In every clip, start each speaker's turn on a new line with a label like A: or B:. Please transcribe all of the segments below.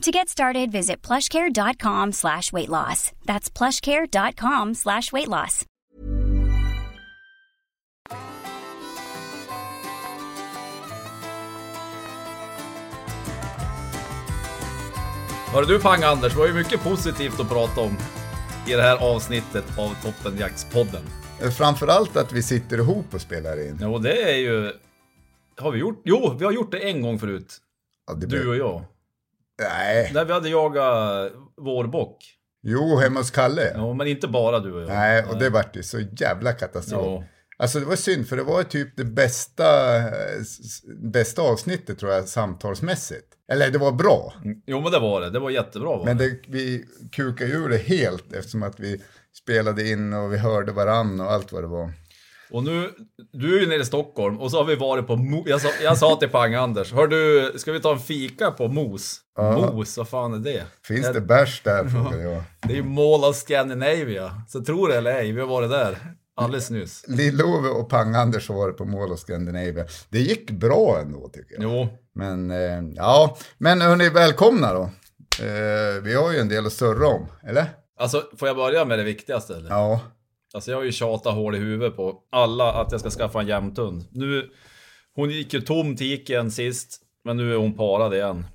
A: To get started, visit plushcare.com slash weight loss. That's plushcare.com slash weight loss.
B: Hörru du Pang-Anders, det var ju mycket positivt att prata om i det här avsnittet av Toppenjaktspodden.
C: Framförallt att vi sitter ihop och spelar in.
B: Jo, det är ju... Har vi gjort? Jo, vi har gjort det en gång förut.
C: Ja, det
B: Du och jag.
C: Nej.
B: När vi hade jagat vårbock.
C: Jo, hemma hos Kalle.
B: Ja, men inte bara du och jag.
C: Nej, och det vart ju så jävla katastrof.
B: Ja.
C: Alltså det var synd, för det var typ det bästa, bästa avsnittet tror jag, samtalsmässigt. Eller det var bra,
B: Jo, men det var det. Det var jättebra. Var
C: men
B: det,
C: vi kukade ur det helt eftersom att vi spelade in och vi hörde varann och allt vad det var.
B: Och nu, du är ju nere i Stockholm och så har vi varit på Mo- jag sa, jag sa till Pang-Anders, hör du, ska vi ta en fika på Mos? Mos, vad fan är det?
C: Finns det bärs där, frågade jag.
B: Det är ju Mall of Scandinavia. Så tror det eller ej, vi har varit där alldeles nyss.
C: Lill-Ove och Pang-Anders har varit på Mall of Scandinavia. Det gick bra ändå tycker jag.
B: Jo,
C: Men eh, ja, men hörni, välkomna då. Eh, vi har ju en del att surra om, eller?
B: alltså får jag börja med det viktigaste eller?
C: Ja.
B: Alltså jag har ju tjatat hål i huvudet på alla att jag ska skaffa en jämthund. Nu, hon gick ju tom tiken sist, men nu är hon parad igen.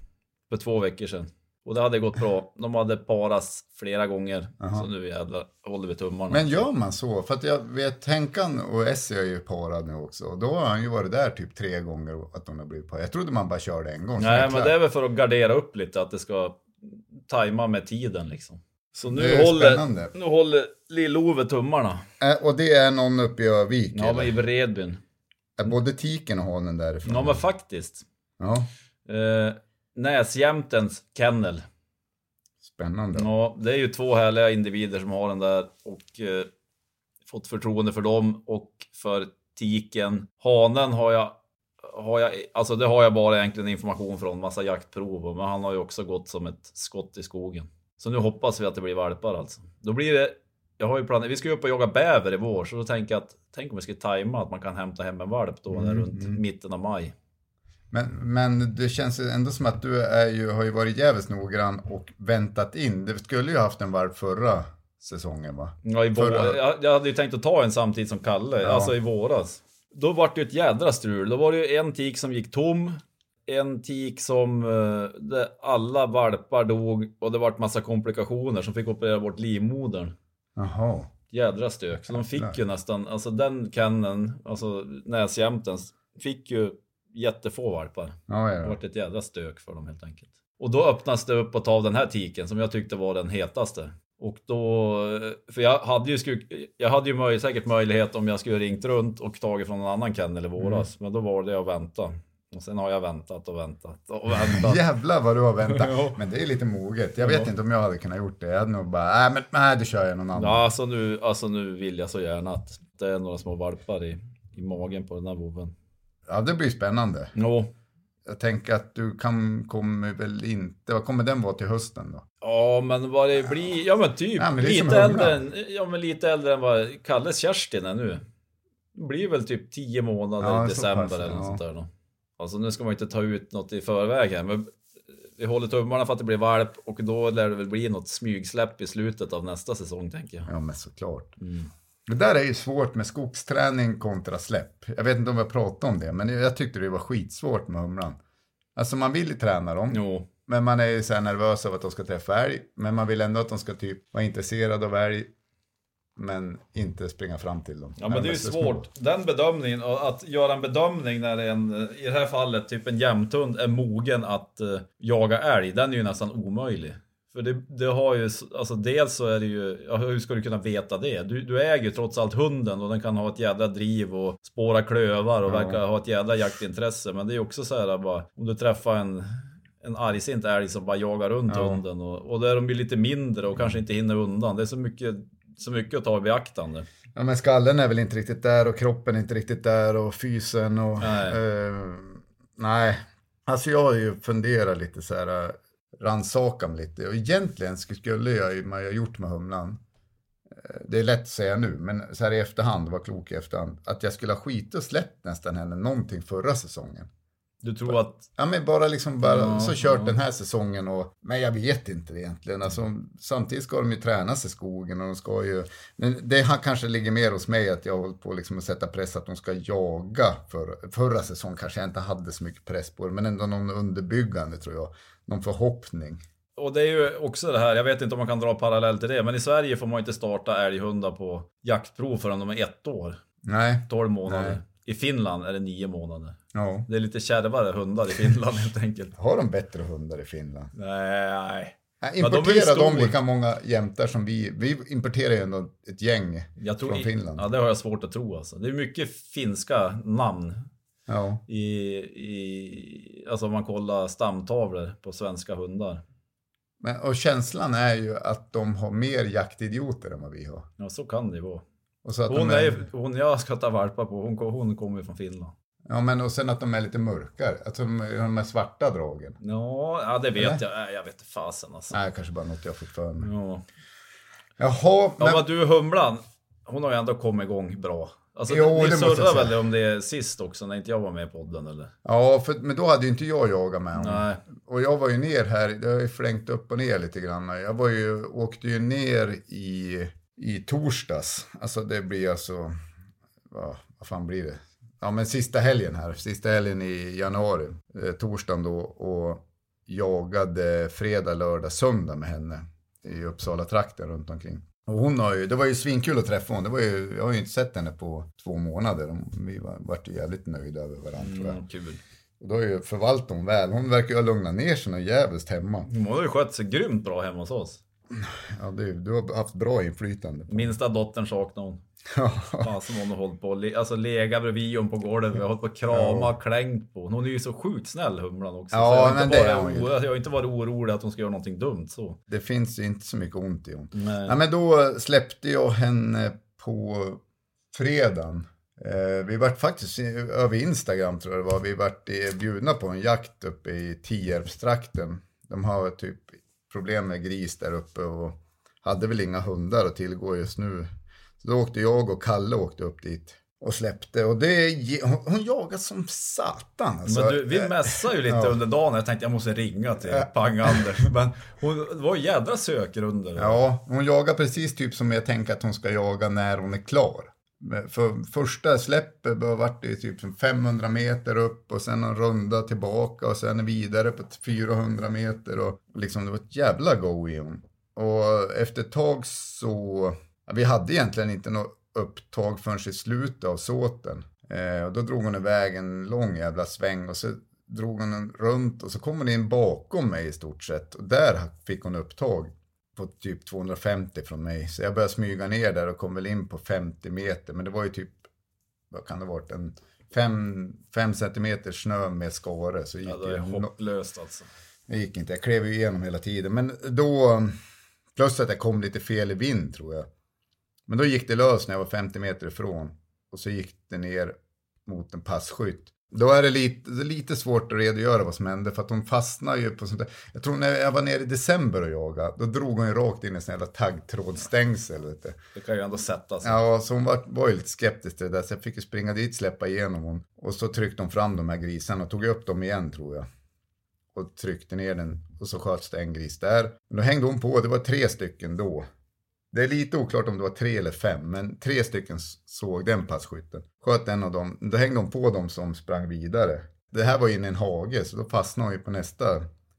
B: För två veckor sedan. Och det hade gått bra. De hade parats flera gånger. Så nu jävlar håller vi tummarna.
C: Men gör man så? För att jag vet, Henkan och Essie är ju parad nu också. Och då har han ju varit där typ tre gånger att de har blivit parade. Jag trodde man bara körde en gång.
B: Nej, men det är väl för att gardera upp lite, att det ska tajma med tiden liksom. Så nu håller,
C: spännande.
B: nu håller Lill-Ove tummarna.
C: Eh, och det är någon uppe i Övik?
B: Ja,
C: eller?
B: i Bredbyn.
C: Är både tiken och hanen därifrån?
B: Ja, men faktiskt.
C: Ja,
B: Eh, Näsjämtens kennel.
C: spännande.
B: Ja, det är ju två härliga individer som har den där och eh, fått förtroende för dem och för tiken. Hanen har jag, har jag, alltså det har jag bara egentligen information från, massa jaktprov, men han har ju också gått som ett skott i skogen. Så nu hoppas vi att det blir valpar alltså. Då blir det, jag har ju planerat, vi ska ju upp och jaga bäver i vår, så då tänker jag att, tänk om vi ska tajma att man kan hämta hem en valp då, där runt mitten av maj.
C: Men, men det känns ändå som att du är ju, har ju varit jävligt noggrann och väntat in. Du skulle ju haft en valp förra säsongen va?
B: Ja, i vår,
C: Förra-
B: jag, jag hade ju tänkt att ta en samtidigt som Kalle,
C: Ja.
B: alltså i våras. Då var det ju ett jädra strul. Då var det ju en tik som gick tom, en tik som eh, där alla valpar dog och det vart massa komplikationer som fick operera bort livmodern.
C: Jaha.
B: Jädra stök. Så de fick ju nästan, alltså den kenneln, alltså näsjämten, fick ju jättefå valpar.
C: Ja, ja,
B: Det vart ett jädra stök för dem helt enkelt. Och då öppnas det upp att ta av den här tiken som jag tyckte var den hetaste. Och då, för jag hade ju, sku- jag hade ju möj, säkert möjlighet om jag skulle ringt runt och tagit från en annan kennel i våras. Men då var det att vänta. Och sen har jag väntat och väntat och väntat.
C: Jävlar vad du har väntat.
B: Ja.
C: Men det är lite moget. Jag vet
B: Ja.
C: inte om jag hade kunnat gjort det. Jag hade nog bara, nej men nej, då kör jag någon annan.
B: Ja, alltså nu, alltså nu vill jag så gärna att det är några små valpar i, i magen på den här vovven.
C: Ja, det blir spännande.
B: Jo,
C: Jag tänker att du kan, kommer väl inte, vad kommer den vara till hösten då?
B: Ja, men vad det blir... Ja, men typ
C: Ja, men det
B: lite, äldre än, ja, men lite äldre än vad Kalles Kerstin är nu. Det blir väl typ 10 månader
C: Ja,
B: i december
C: pass,
B: eller något
C: ja.
B: sånt där då. Alltså nu ska man inte ta ut något i förväg här, men vi håller tummarna för att det blir valp och då lär det väl bli något smygsläpp i slutet av nästa säsong tänker jag.
C: Ja, men såklart.
B: Mm.
C: Det där är ju svårt med skogsträning kontra släpp. Jag vet inte om jag pratade om det, men jag tyckte det var skitsvårt med humlan. Alltså man vill ju träna dem,
B: Jo,
C: men man är ju så här nervös av att de ska träffa älg. Men man vill ändå att de ska typ vara intresserade av älg. Men inte springa fram till dem.
B: Ja men det är ju svårt. Den bedömningen, och att göra en bedömning när en, i det här fallet, typ en jämthund är mogen att eh, jaga älg, den är ju nästan omöjlig. För det, det har ju, alltså dels så är det ju, ja, hur ska du kunna veta det? Du, du äger ju trots allt hunden och den kan ha ett jädra driv och spåra klövar och
C: Ja.
B: verkar ha ett jädra jaktintresse. Men det är ju också så här bara, om du träffar en en argsint älg som bara jagar runt
C: Ja.
B: hunden och, och där de blir lite mindre och kanske inte hinner undan. Det är så mycket, så mycket att ta i beaktande.
C: Ja men skallen är väl inte riktigt där och kroppen är inte riktigt där och fysen och...
B: Nej.
C: Eh, nej. Alltså jag har ju funderat lite så här, rannsaka mig lite. Och egentligen skulle jag ju, jag har gjort med humlan, eh, det är lätt att säga nu, men så här i efterhand, var klok i efterhand, att jag skulle ha skit och släppt nästan henne någonting förra säsongen.
B: Du tror att
C: Ja men bara liksom bara
B: Ja,
C: så kört
B: ja.
C: den här säsongen och men jag vet inte egentligen. Alltså, samtidigt ska de ju tränas i skogen och de ska ju men det kanske ligger mer hos mig att jag har hållit på liksom att sätta press att de ska jaga. För, förra säsongen kanske jag inte hade så mycket press på det men ändå någon underbyggande tror jag. Någon förhoppning.
B: Och det är ju också det här, jag vet inte om man kan dra parallell till det, men i Sverige får man inte starta älghundar på jaktprov förrän de är ett år.
C: Nej.
B: 12 månader.
C: Nej.
B: I Finland är det nio månader.
C: Ja.
B: Det är lite kärvare hundar i Finland helt enkelt.
C: Har de bättre hundar i Finland?
B: Nej.
C: Nej,
B: de
C: Importerar de,
B: stor.
C: lika många jämtar som vi? Vi importerar ju ändå ett gäng
B: Jag tror
C: från
B: i-
C: Finland.
B: Ja, det har jag svårt att tro alltså. Det är mycket finska namn
C: Ja.
B: i, i alltså om man kollar stamtavlor på svenska hundar.
C: Men, och känslan är ju att de har mer jaktidioter än vad vi har.
B: Ja, så kan det ju vara. Hon,
C: de
B: är, hon jag ska ta valpar på, hon, hon kommer från Finland.
C: Ja, men och sen att de är lite mörkare. Att de, de är svarta dragen.
B: Ja, ja det vet
C: Eller?
B: jag. Jag vet inte fasen alltså.
C: Nej, kanske bara något jag fått för mig.
B: Ja.
C: Jaha,
B: Ja,
C: men,
B: men du Humlan, hon har ju ändå kommit igång bra. Alltså,
C: Jo,
B: ni surrade väl om det sist också när inte jag var med i podden eller?
C: ja, för, men då hade ju inte jag jagat med honom.
B: Nej.
C: Och jag var ju ner här, det har ju flängt upp och ner lite grann. Jag var ju, åkte ju ner i, i torsdags. Alltså det blir alltså, vad, vad fan blir det? Ja men sista helgen här, sista helgen i januari, eh, torsdagen då. Och jagade fredag, lördag, söndag med henne i Uppsala-trakten runt omkring. Och hon har ju, det var ju svinkul att träffa hon. Det var ju, jag har ju inte sett henne på två månader. De- Vi var, vart ju jävligt nöjda över varandra tror jag.
B: Mm, kul.
C: Och då har ju förvaltat hon väl. Hon verkar ju ha lugnat ner sig något jävligt hemma.
B: Hon har ju skött sig grymt bra hemma hos oss.
C: Ja, du, du har haft bra inflytande.
B: Minsta dottern saknar hon.
C: Ja,
B: Fan som hon har hållit på. Le- Alltså lega bredvid hon på golvet. Vi har hållit på att krama och klängt på. Hon är ju så sjukt snäll Humlan också.
C: Ja,
B: så jag, har
C: men det är hon ju.
B: o- jag har inte varit orolig att hon ska göra någonting dumt så.
C: det finns ju inte så mycket ont i hon.
B: Nej.
C: Ja, men då släppte jag henne på fredagen. Eh, vi vart faktiskt över Instagram tror jag det var. Vi vart bjudna på en jakt uppe i Tierpstrakten. De har typ problem med gris där uppe och hade väl inga hundar att tillgå just nu. Så då åkte jag och Kalle åkte upp dit och släppte. Och det, hon, jagar som satan. Alltså.
B: Men du, vi mässade ju lite
C: Ja.
B: under dagen. Jag tänkte jag måste ringa till Pang-Anders. Men hon var jädra sökrunder.
C: Ja, hon jagar precis typ som jag tänker att hon ska jaga när hon är klar. För första släppet var- vart det typ 500 meter upp och sen en runda tillbaka och sen vidare på 400 meter och liksom det var ett jävla go i hon. Och efter ett tag så, vi hade egentligen inte något upptag förrän i slutet av såten. Eh, och då drog hon iväg en lång jävla sväng och så drog hon runt och så kom hon in bakom mig i stort sett. Och där fick hon upptag på typ 250 från mig. Så jag började smyga ner där och kom väl in på 50 meter. Men det var ju typ, vad kan det ha varit, en 5 centimeter snö med skare. Så gick
B: Ja, det är hopplöst alltså.
C: det gick inte, jag klev ju igenom hela tiden. Men då, plus att jag kom lite fel i vind tror jag. Men då gick det lös när jag var 50 meter ifrån. Och så gick det ner mot en passkytt. Då är det lite, lite svårt att redogöra vad som hände för att hon fastnar ju på sånt där. Jag tror när jag var nere i december och jagade, då drog hon ju rakt in i sån jävla taggtrådsstängsel. Vet du.
B: Det kan ju ändå sätta sig.
C: Ja, så hon var, var ju lite skeptisk till det där, så jag fick ju springa dit, släppa igenom hon. Och så tryckte hon fram de här grisarna och tog upp dem igen tror jag. Och tryckte ner den och så sköts det en gris där. Men då hängde hon på, det var tre stycken då. Det är lite oklart om det var tre eller fem, men tre stycken såg den passkytten. Sköt en av dem, då hängde hon på dem som sprang vidare. Det här var inne i en hage, så då fastnade hon ju på nästa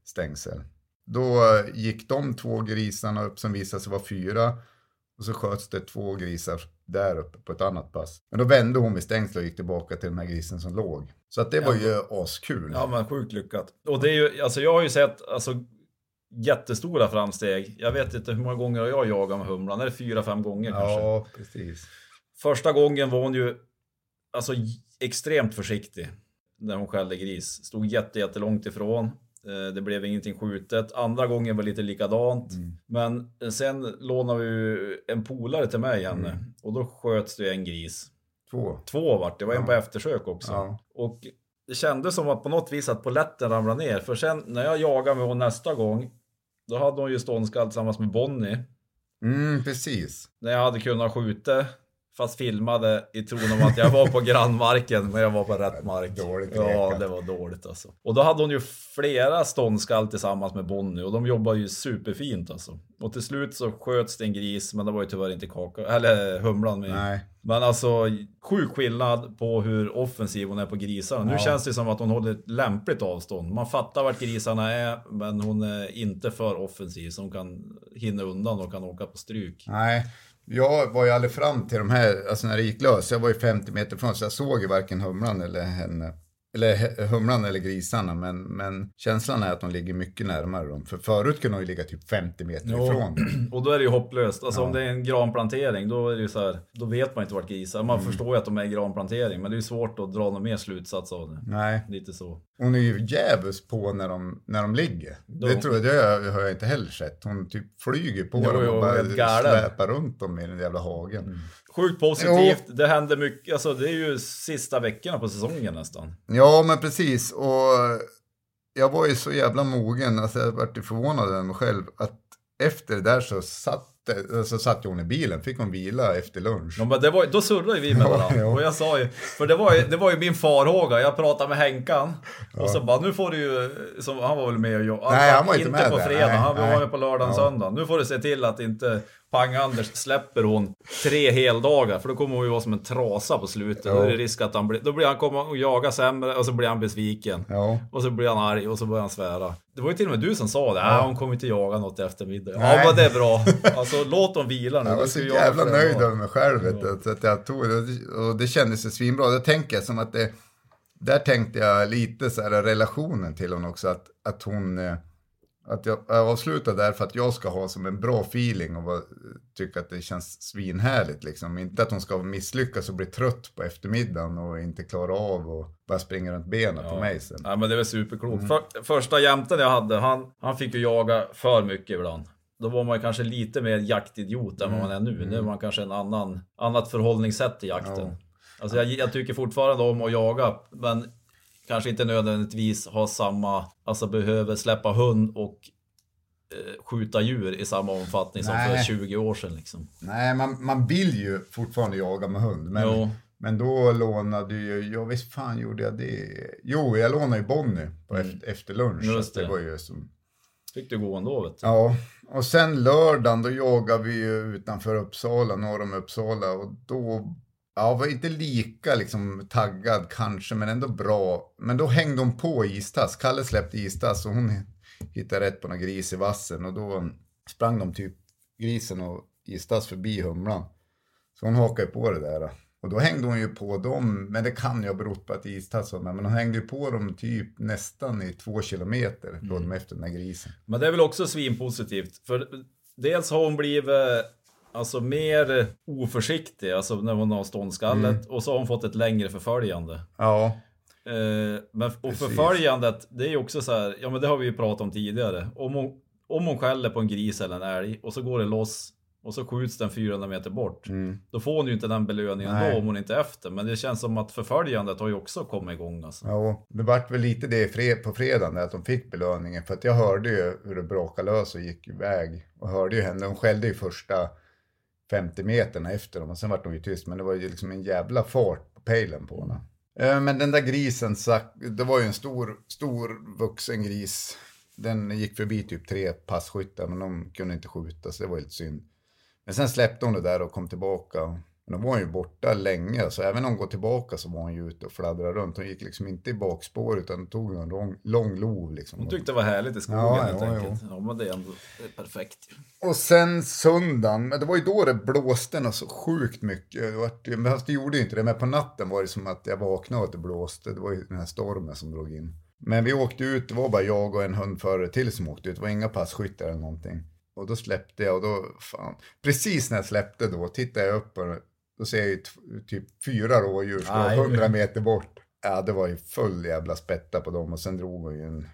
C: stängsel. Då eh, gick de två grisarna upp som visade sig vara fyra. Och så sköts det två grisar där uppe på ett annat pass. Men då vände hon vid stängslet och gick tillbaka till den här grisen som låg. Så att det var ju askul.
B: Ja, men sjukt lyckat. Och det är ju, alltså jag har ju sett alltså, jättestora framsteg. Jag vet inte hur många gånger jag jagat med humlan. Är det fyra, fem gånger kanske?
C: Ja, precis.
B: Första gången var hon ju alltså extremt försiktig när hon skällde gris. Stod jätte, jättelångt ifrån. Eh, Det blev ingenting skjutet. Andra gången var lite likadant.
C: Mm.
B: Men sen lånade vi en polare till mig henne.
C: Mm.
B: Och då sköts det en gris.
C: Två.
B: Två vart det. var en
C: Ja.
B: på eftersök också.
C: Ja.
B: Och det kändes som att på något vis att poletten ramlade ner. För sen när jag jagade med hon nästa gång. Då hade hon ju ståndskall tillsammans med Bonnie.
C: Mm, precis.
B: När jag hade kunnat skjuta. Fast filmade i tron om att jag var på grannmarken, men jag var på rätt mark.
C: Dåligt
B: Ja, det var dåligt alltså. Och då hade hon ju flera ståndskall tillsammans med Bonnie och de jobbade ju superfint alltså. Och till slut så sköts det en gris, men det var ju tyvärr inte kaka, eller humlan med.
C: Nej.
B: Men alltså, sjuk skillnad på hur offensiv hon är på grisarna. Nu
C: Ja.
B: känns det som att hon håller ett lämpligt avstånd. Man fattar vart grisarna är, men hon är inte för offensiv, så hon kan hinna undan och kan åka på stryk.
C: Nej. Jag var ju aldrig fram till de här, alltså när det gick lös, jag var ju 50 meter från så jag såg ju varken humlan eller henne. Eller humlan eller grisarna, men, men känslan är att de ligger mycket närmare dem. För förut kunde de ju ligga typ 50 meter
B: Jo.
C: ifrån.
B: Och då är det ju hopplöst. Alltså
C: Ja.
B: om det är en granplantering, då är det ju så här, då vet man inte vart grisar. Man
C: Mm.
B: förstår ju att de är i granplantering, men det är ju svårt att dra någon mer slutsats av det.
C: Nej,
B: Lite så.
C: hon är ju djävulskt på när de, när de ligger. Det
B: Då-
C: tror jag, det har jag- inte heller sett. Hon typ flyger på
B: Jo,
C: dem
B: jo,
C: och bara
B: galen. Mm.
C: släpar runt dem i den jävla hagen.
B: Sjukt positivt. Det händer mycket. Alltså det är ju sista veckorna på säsongen nästan.
C: Ja, men precis. Och jag var ju så jävla mogen, alltså jag vart förvånad över mig själv, att efter det där så satt, så satt hon i bilen, fick hon vila efter lunch.
B: Ja, men det var, då surrade vi med
C: Ja,
B: varandra.
C: ja.
B: Och jag sa ju, för det var ju, det var ju min farhåga. Jag pratade med Henkan. Och så bara, nu får du ju, som, han var väl med och jobbade.
C: Nej, han var inte med
B: på fredag, han var med på lördagen,
C: Ja.
B: söndagen. Nu får du se till att inte Pang-Anders släpper hon tre heldagar. För då kommer hon ju vara som en trasa på slutet.
C: Ja.
B: Då är det risk att han blir, då blir han komma och jaga sämre och så blir han besviken.
C: Ja.
B: Och så blir han arg och så börjar han svära. Det var ju till och med du som sa det. Ja. hon kommer inte jaga något i eftermiddag. Ja
C: Nej.
B: men det är bra. Alltså låt dem vila nu.
C: Jag var så jävla nöjd över mig själv, vet du, så att jag tog det. Och det kändes ju svinbra. Det tänker jag som att det, där tänkte jag lite så här relationen till hon också, att, att hon, eh, att jag, jag avslutar där för att jag ska ha som en bra feeling och tycka att det känns svinhärligt liksom. Inte att hon ska misslyckas och bli trött på eftermiddagen och inte klara av och bara springa runt benen på mig sen.
B: Ja men det väl superklokt.
C: Mm.
B: För, första jämten jag hade, han, han fick ju jaga för mycket ibland. Då var man kanske lite mer jaktidiot än vad man är nu. Nu är man kanske en annan, annat förhållningssätt till jakten.
C: Mm. Ja.
B: Alltså jag, jag tycker fortfarande om att jaga, men kanske inte nödvändigtvis ha samma, alltså behöver släppa hund och eh, skjuta djur i samma omfattning som
C: Nej.
B: för 20 år sedan liksom.
C: Nej, man, man vill ju fortfarande jaga med hund. Men,
B: Jo.
C: men då lånade ju, ja visst fan gjorde jag det. Jo, jag lånade ju Bonnie på efter, efter lunch.
B: Mm. Just
C: det
B: det.
C: var ju som...
B: Fick du gå ändå vet du.
C: Ja, och sen lördagen då jagade vi ju utanför Uppsala, norr om Uppsala. Och då, ja, var inte lika liksom taggad kanske, men ändå bra. Men då hängde hon på istass. Kalle släppte istass och hon hittade rätt på någon gris i vassen. Och då sprang de typ grisen och istass förbi humlan. Så hon hakade på det där. Och då hängde hon ju på dem, men det kan ju ha berott på att istass var med. Men hon hängde ju på dem typ nästan i två kilometer, de efter den här grisen.
B: Men det är väl också svinpositivt. För dels har hon blivit alltså, mer oförsiktig, alltså när hon har ståndskallet. Och så har hon fått ett längre förföljande.
C: Ja,
B: Eh, men, och
C: Precis.
B: förföljandet, det är ju också så här, ja men det har vi ju pratat om tidigare. Om hon, om hon skäller på en gris eller en älg och så går det loss och så skjuts den 400 meter bort. Då får hon ju inte den belöningen
C: Nej.
B: då om hon inte är efter. Men det känns som att förföljandet har ju också kommit igång alltså.
C: Ja, det vart väl lite det på fredagen att de fick belöningen. För att jag hörde ju hur det brakade lös och gick iväg. Och hörde ju henne, hon skällde ju första 50 meterna efter dem och sen vart de ju tyst. Men det var ju liksom en jävla fart på pejlen på henne. Eh, men den där grisen, Zack, det var ju en stor, stor vuxen gris. Den gick förbi typ tre passkyttar men de kunde inte skjuta så det var ju lite synd. Men sen släppte hon det där och kom tillbaka. Men då var hon ju borta länge, så även om hon går tillbaka så var hon ju ute och fladdrade runt. Hon gick liksom inte i bakspår utan tog en lång, lång lov liksom.
B: Hon tyckte det var härligt i skogen
C: Ja,
B: helt
C: ja,
B: enkelt. Ja, men det är ändå perfekt.
C: Och sen söndagen, men det var ju då det blåste något så sjukt mycket. Det, var, fast det gjorde ju inte det, men på natten var det som att jag vaknade och att det blåste. Det var ju den här stormen som drog in. Men vi åkte ut, det var bara jag och en hundförare till som åkte ut. Det var inga passkyttar eller någonting. Och då släppte jag och då, fan. Precis när jag släppte då, tittade jag upp och då ser jag ju typ fyra rådjur som var. 100 meter bort. Ja, det var ju full jävla spätta på dem och sen drog hon ju en,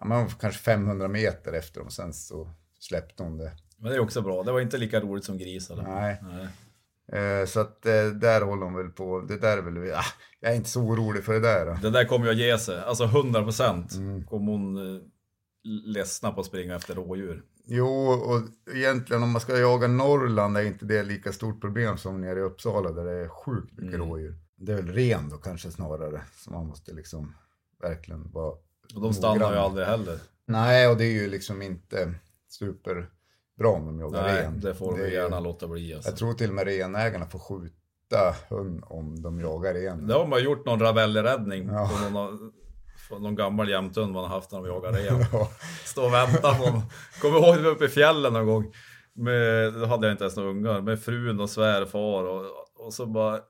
C: ja men kanske 500 meter efter dem. Sen så släppte hon det.
B: Men det är också bra. Det var inte lika roligt som gris eller?
C: Nej.
B: Nej.
C: Eh, så att eh, där håller hon väl på. Det där är väl, ah, jag är inte så orolig för det där. Då.
B: Det där kommer ju att ge sig. Alltså 100 procent
C: Mm.
B: kommer hon eh, ledsna på att springa efter rådjur.
C: Jo, och egentligen om man ska jaga Norrland är inte det lika stort problem som nere i Uppsala där det är sjukt mycket
B: Mm.
C: rådjur. Det är väl ren då kanske snarare som man måste liksom verkligen vara
B: Och de stannar ju aldrig heller.
C: Nej, och det är ju liksom inte superbra om de jagar
B: Nej,
C: ren.
B: det får de
C: ju-
B: gärna låta bli. Alltså.
C: Jag tror till och med renägarna får skjuta hund om de jagar ren.
B: Det har man gjort någon ravelleräddning
C: Ja.
B: på någon, på någon gammal jämthund man har haft när de jagar ren. Stå och vänta på dem. Kommer ihåg vi var uppe i fjällen någon gång. Med, då hade jag inte ens några ungar. Med frun och svärfar och, och så bara...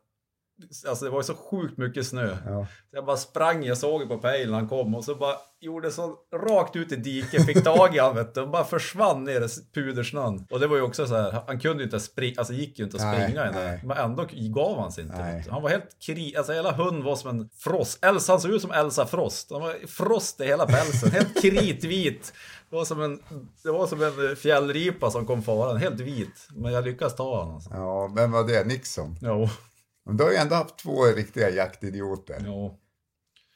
B: Alltså det var ju så sjukt mycket snö.
C: Ja.
B: Så jag bara sprang, jag såg på pejlen när han kom och så bara gjorde så rakt ut i diket, fick tag i han vet du, och bara försvann ner i pudersnön. Och det var ju också så här, han kunde ju inte springa, alltså gick ju inte att
C: Nej,
B: springa det.
C: nej.
B: Men ändå gav han sig inte.
C: Nej.
B: Han var helt kri, alltså hela hunden var som en Frost. Elsa, han såg ut som Elsa Frost. Han var Frost i hela pälsen, helt kritvit. Det var som en, det var som en fjällripa som kom farande, helt vit. Men jag lyckades ta honom. Alltså.
C: ja, vem var det? Nixon?
B: Jo,
C: Men du har ju ändå haft två riktiga jaktidioter.
B: jo.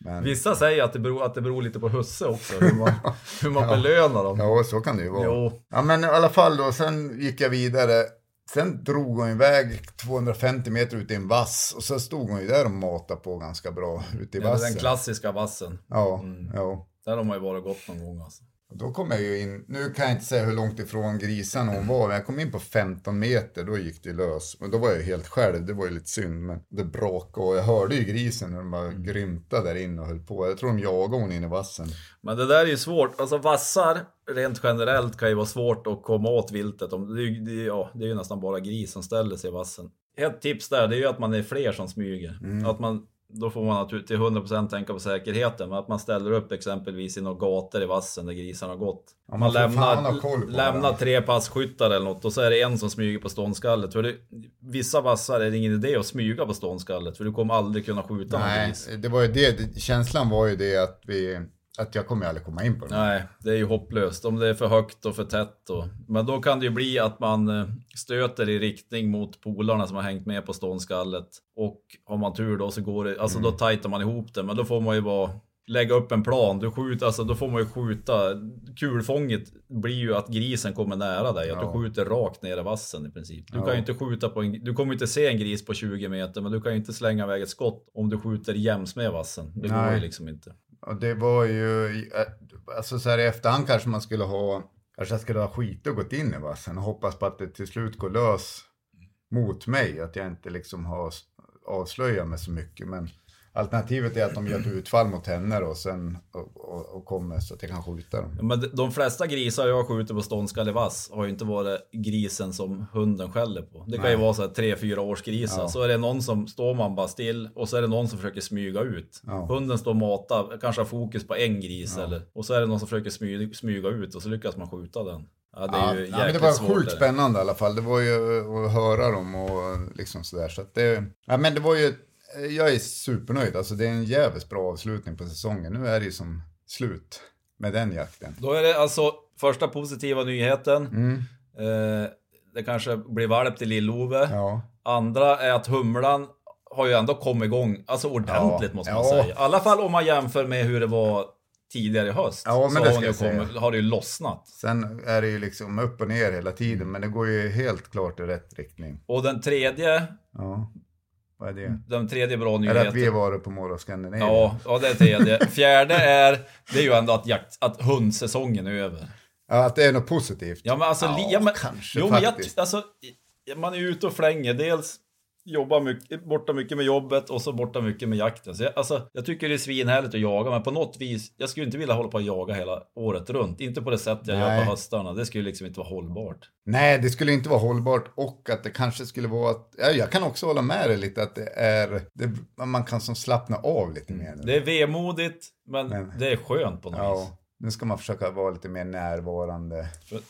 C: Men,
B: Vissa säger att det beror, att det beror lite på husse också, hur man, hur man belönar dem.
C: ja, så kan det ju vara.
B: Jo.
C: Ja, men i alla fall då, sen gick jag vidare. Sen drog hon iväg 250 meter ut i en vass och så stod hon ju där och matade på ganska bra ute i
B: Ja,
C: vassen.
B: den klassiska vassen.
C: Ja,
B: Mm.
C: ja.
B: Där har man ju varit gått någon gång alltså.
C: Då kom jag ju in, nu kan jag inte säga hur långt ifrån grisarna hon var, men jag kom in på 15 meter, då gick det lös. Men då var jag ju helt själv, det var ju lite synd, men det brakade och jag hörde ju grisen när de bara
B: Mm.
C: grymtade där inne och höll på. Jag tror de jagade hon in i vassen.
B: Men det där är ju svårt. Alltså vassar rent generellt kan ju vara svårt att komma åt viltet. Det ja, det är ju nästan bara gris som ställer sig i vassen. Ett tips där det är ju att man är fler som smyger.
C: Mm.
B: Att man, då får man naturligtvis till 100% tänka på säkerheten. Men att man ställer upp exempelvis i några gator i vassen där grisarna har gått.
C: Ja,
B: man lämnar, lämnar tre passkyttar eller något och så är det en som smyger på ståndskallet. För det, vissa vassar är det ingen idé att smyga på ståndskallet för du kommer aldrig kunna skjuta någon
C: Nej,
B: gris.
C: det var ju det- känslan var ju det att vi, att jag kommer aldrig komma in på den.
B: Nej, det är ju hopplöst. Om det är för högt och för tätt. Och... Men då kan det ju bli att man eh, stöter i riktning mot polarna som har hängt med på ståndskallet. Och har man tur då så går det, alltså då tajtar man ihop det. Men då får man ju bara lägga upp en plan. Du skjuter, alltså då får man ju skjuta. Kulfånget blir ju att grisen kommer nära dig. Att
C: Ja.
B: du skjuter rakt ner i vassen i princip. Du
C: Ja.
B: kan ju inte skjuta på en, du kommer inte se en gris på 20 meter. Men du kan ju inte slänga iväg ett skott om du skjuter jäms med vassen. Det går
C: Nej.
B: ju liksom inte.
C: Och det var ju, eh, alltså så här i efterhand kanske man skulle ha, kanske jag skulle ha skit och gått in i vassen och hoppas på att det till slut går lös mot mig. Att jag inte liksom har avslöjat mig så mycket. Men alternativet är att de gör ett utfall mot henne och sen och, och, och kommer så att jag kan skjuta dem.
B: Men de- flesta grisar jag skjuter på ståndskalle vass har ju inte varit grisen som hunden skäller på. Det kan ju
C: Nej.
B: vara så här tre, fyra års grisar.
C: Ja.
B: Så är det någon som står man bara still och så är det någon som försöker smyga ut.
C: Ja.
B: Hunden står och matar, kanske har fokus på en gris
C: Ja.
B: eller och så är det någon som försöker smyga, smyga ut och så lyckas man skjuta den. Ja, det är ju
C: ja, men det var
B: svårt.
C: sjukt spännande i alla fall. Det var ju att höra dem och liksom sådär. Så att det, ja, men det var ju, jag är supernöjd. Alltså det är en jävligt bra avslutning på säsongen. Nu är det ju som slut med den jakten.
B: Då är det alltså första positiva nyheten.
C: Mm.
B: Eh, det kanske blir valp till Lill-Ove.
C: Ja.
B: Andra är att humlan har ju ändå kommit igång, alltså ordentligt
C: Ja,
B: måste man
C: ja.
B: säga. I alla fall om man jämför med hur det var tidigare i höst.
C: Ja, men
B: så
C: det
B: har,
C: ska
B: kommit, har det ju lossnat.
C: Sen är det ju liksom upp och ner hela tiden, men det går ju helt klart i rätt riktning.
B: Och den tredje,
C: Ja, vad är det?
B: den tredje bra
C: Är det
B: nyheten.
C: att vi har varit på Mall of Scandinavia?
B: Ja, ja, det är tredje. Fjärde är, det är ju ändå att, jakt, att hundsäsongen är över.
C: Ja, att det är något positivt.
B: Ja men alltså,
C: Ja,
B: ja, men,
C: kanske
B: jo, men jag,
C: faktiskt.
B: alltså, man är ute och flänger. Dels jobbar mycket, borta mycket med jobbet och så borta mycket med jakten. Så jag, alltså, jag tycker det är svinhärligt att jaga, men på något vis, jag skulle inte vilja hålla på och jaga hela året runt. Inte på det sätt jag gör på höstarna. Det skulle liksom inte vara hållbart.
C: Nej, det skulle inte vara hållbart och att det kanske skulle vara att, ja, jag kan också hålla med dig lite att det är, det, man kan som slappna av lite mer nu.
B: Det är vemodigt, men,
C: Men-
B: det är skönt på något vis.
C: Ja, nu ska man försöka vara lite mer närvarande.
B: För,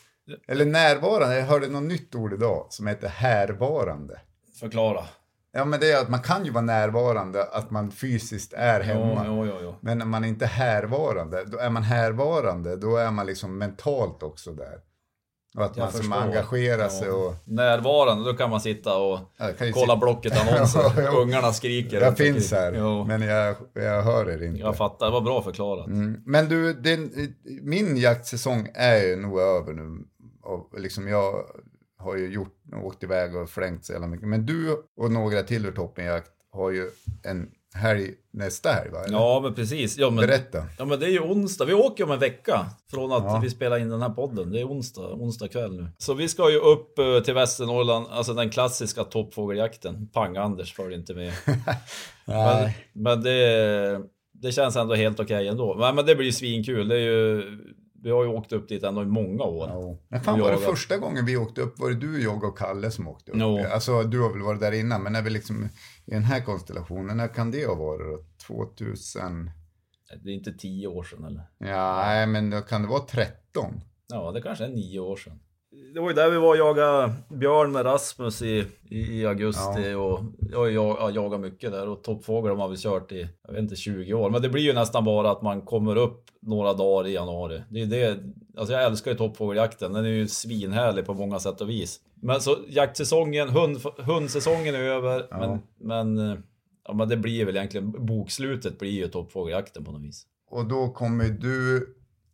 C: Eller närvarande, jag hörde något nytt ord idag som heter härvarande.
B: Förklara.
C: Ja, men det är att man kan ju vara närvarande, att man fysiskt är hemma.
B: Jo, jo, jo.
C: Men när man inte är härvarande, då är man härvarande, då är man liksom mentalt också där. Och att man
B: förstår.
C: engagerar sig
B: Ja.
C: och...
B: Närvarande, då kan man sitta och kolla
C: sitta-
B: Blocket annonser.
C: Ja.
B: Ungarna skriker.
C: Jag finns här,
B: Jo,
C: men jag, jag hör er inte.
B: jag fattar. Det var bra förklarat.
C: Mm. Men du, den, min jaktsäsong är ju nog över nu. Och liksom jag har ju gjort, åkt iväg och flängt så jävla mycket. Men du och några till ur toppenjakt har ju en helg nästa helg va? Eller?
B: Ja, men precis. Ja, men,
C: Berätta.
B: ja, men det är ju onsdag. Vi åker om en vecka från att
C: Ja.
B: vi spelar in den här podden. Det är onsdag, onsdag kväll nu. Så vi ska ju upp eh, till Västernorrland, alltså den klassiska toppfågeljakten. Pang-Anders följer inte med. men men det, det känns ändå helt okej ändå. Men, men det blir ju svinkul. Det är ju, vi har ju åkt upp dit ändå i många år.
C: Ja. Men fan var det första gången vi åkte upp, var det du, jag och Kalle som åkte upp?
B: Jo.
C: Alltså du har väl varit där innan, men när vi liksom i den här konstellationen, när kan det ha varit då? 2000?
B: Det är inte tio år sedan eller?
C: Ja, nej men då kan det vara 13?
B: Ja, det kanske är nio år sedan. Det var ju där vi var och jagade björn med Rasmus i, i, i augusti och jag har jag, jag jagat mycket där och toppfågel har man väl kört i, jag vet inte, 20 år. Men det blir ju nästan bara att man kommer upp några dagar i januari. Det är det, alltså jag älskar ju toppfågeljakten, den är ju svinhärlig på många sätt och vis. Men så jaktsäsongen, hund, hundsäsongen är över, men, men, eh, ja, men det blir väl egentligen, bokslutet blir ju toppfågeljakten på något vis.
C: Och då kommer du,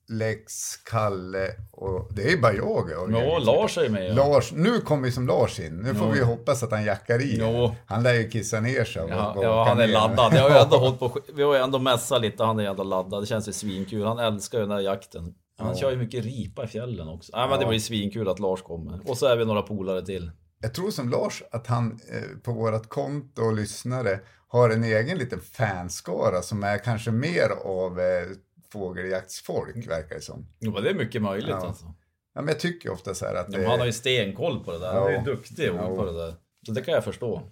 C: Lex, Kalle och det är bara jag. och
B: Ja, Lars är med. Ja.
C: Lars, nu kommer ju som Lars in. Nu får
B: Jo.
C: vi hoppas att han jackar i.
B: Jo.
C: Han lär ju kissa ner sig. och
B: Ja,
C: åka
B: ja han är
C: ner.
B: laddad. Jag har ju ändå hållit på, vi har ju ändå mässat lite, han är ändå laddad. Det känns ju svinkul. Han älskar ju den där jakten. Han
C: Ja.
B: kör ju mycket ripa i fjällen också. Nej men det blir svinkul att Lars kommer. Och så är vi några polare till.
C: Jag tror som Lars att han eh, på vårat konto och lyssnare har en egen liten fanskara som är kanske mer av eh, fågeljaktsfolk, verkar det som.
B: Jo men det är mycket möjligt
C: Ja.
B: alltså.
C: Ja, men jag tycker ofta så här att
B: Ja,
C: det...
B: han har ju stenkoll på det där. Han är
C: Ja.
B: ju duktig
C: Ja.
B: på det där. Så det kan jag förstå.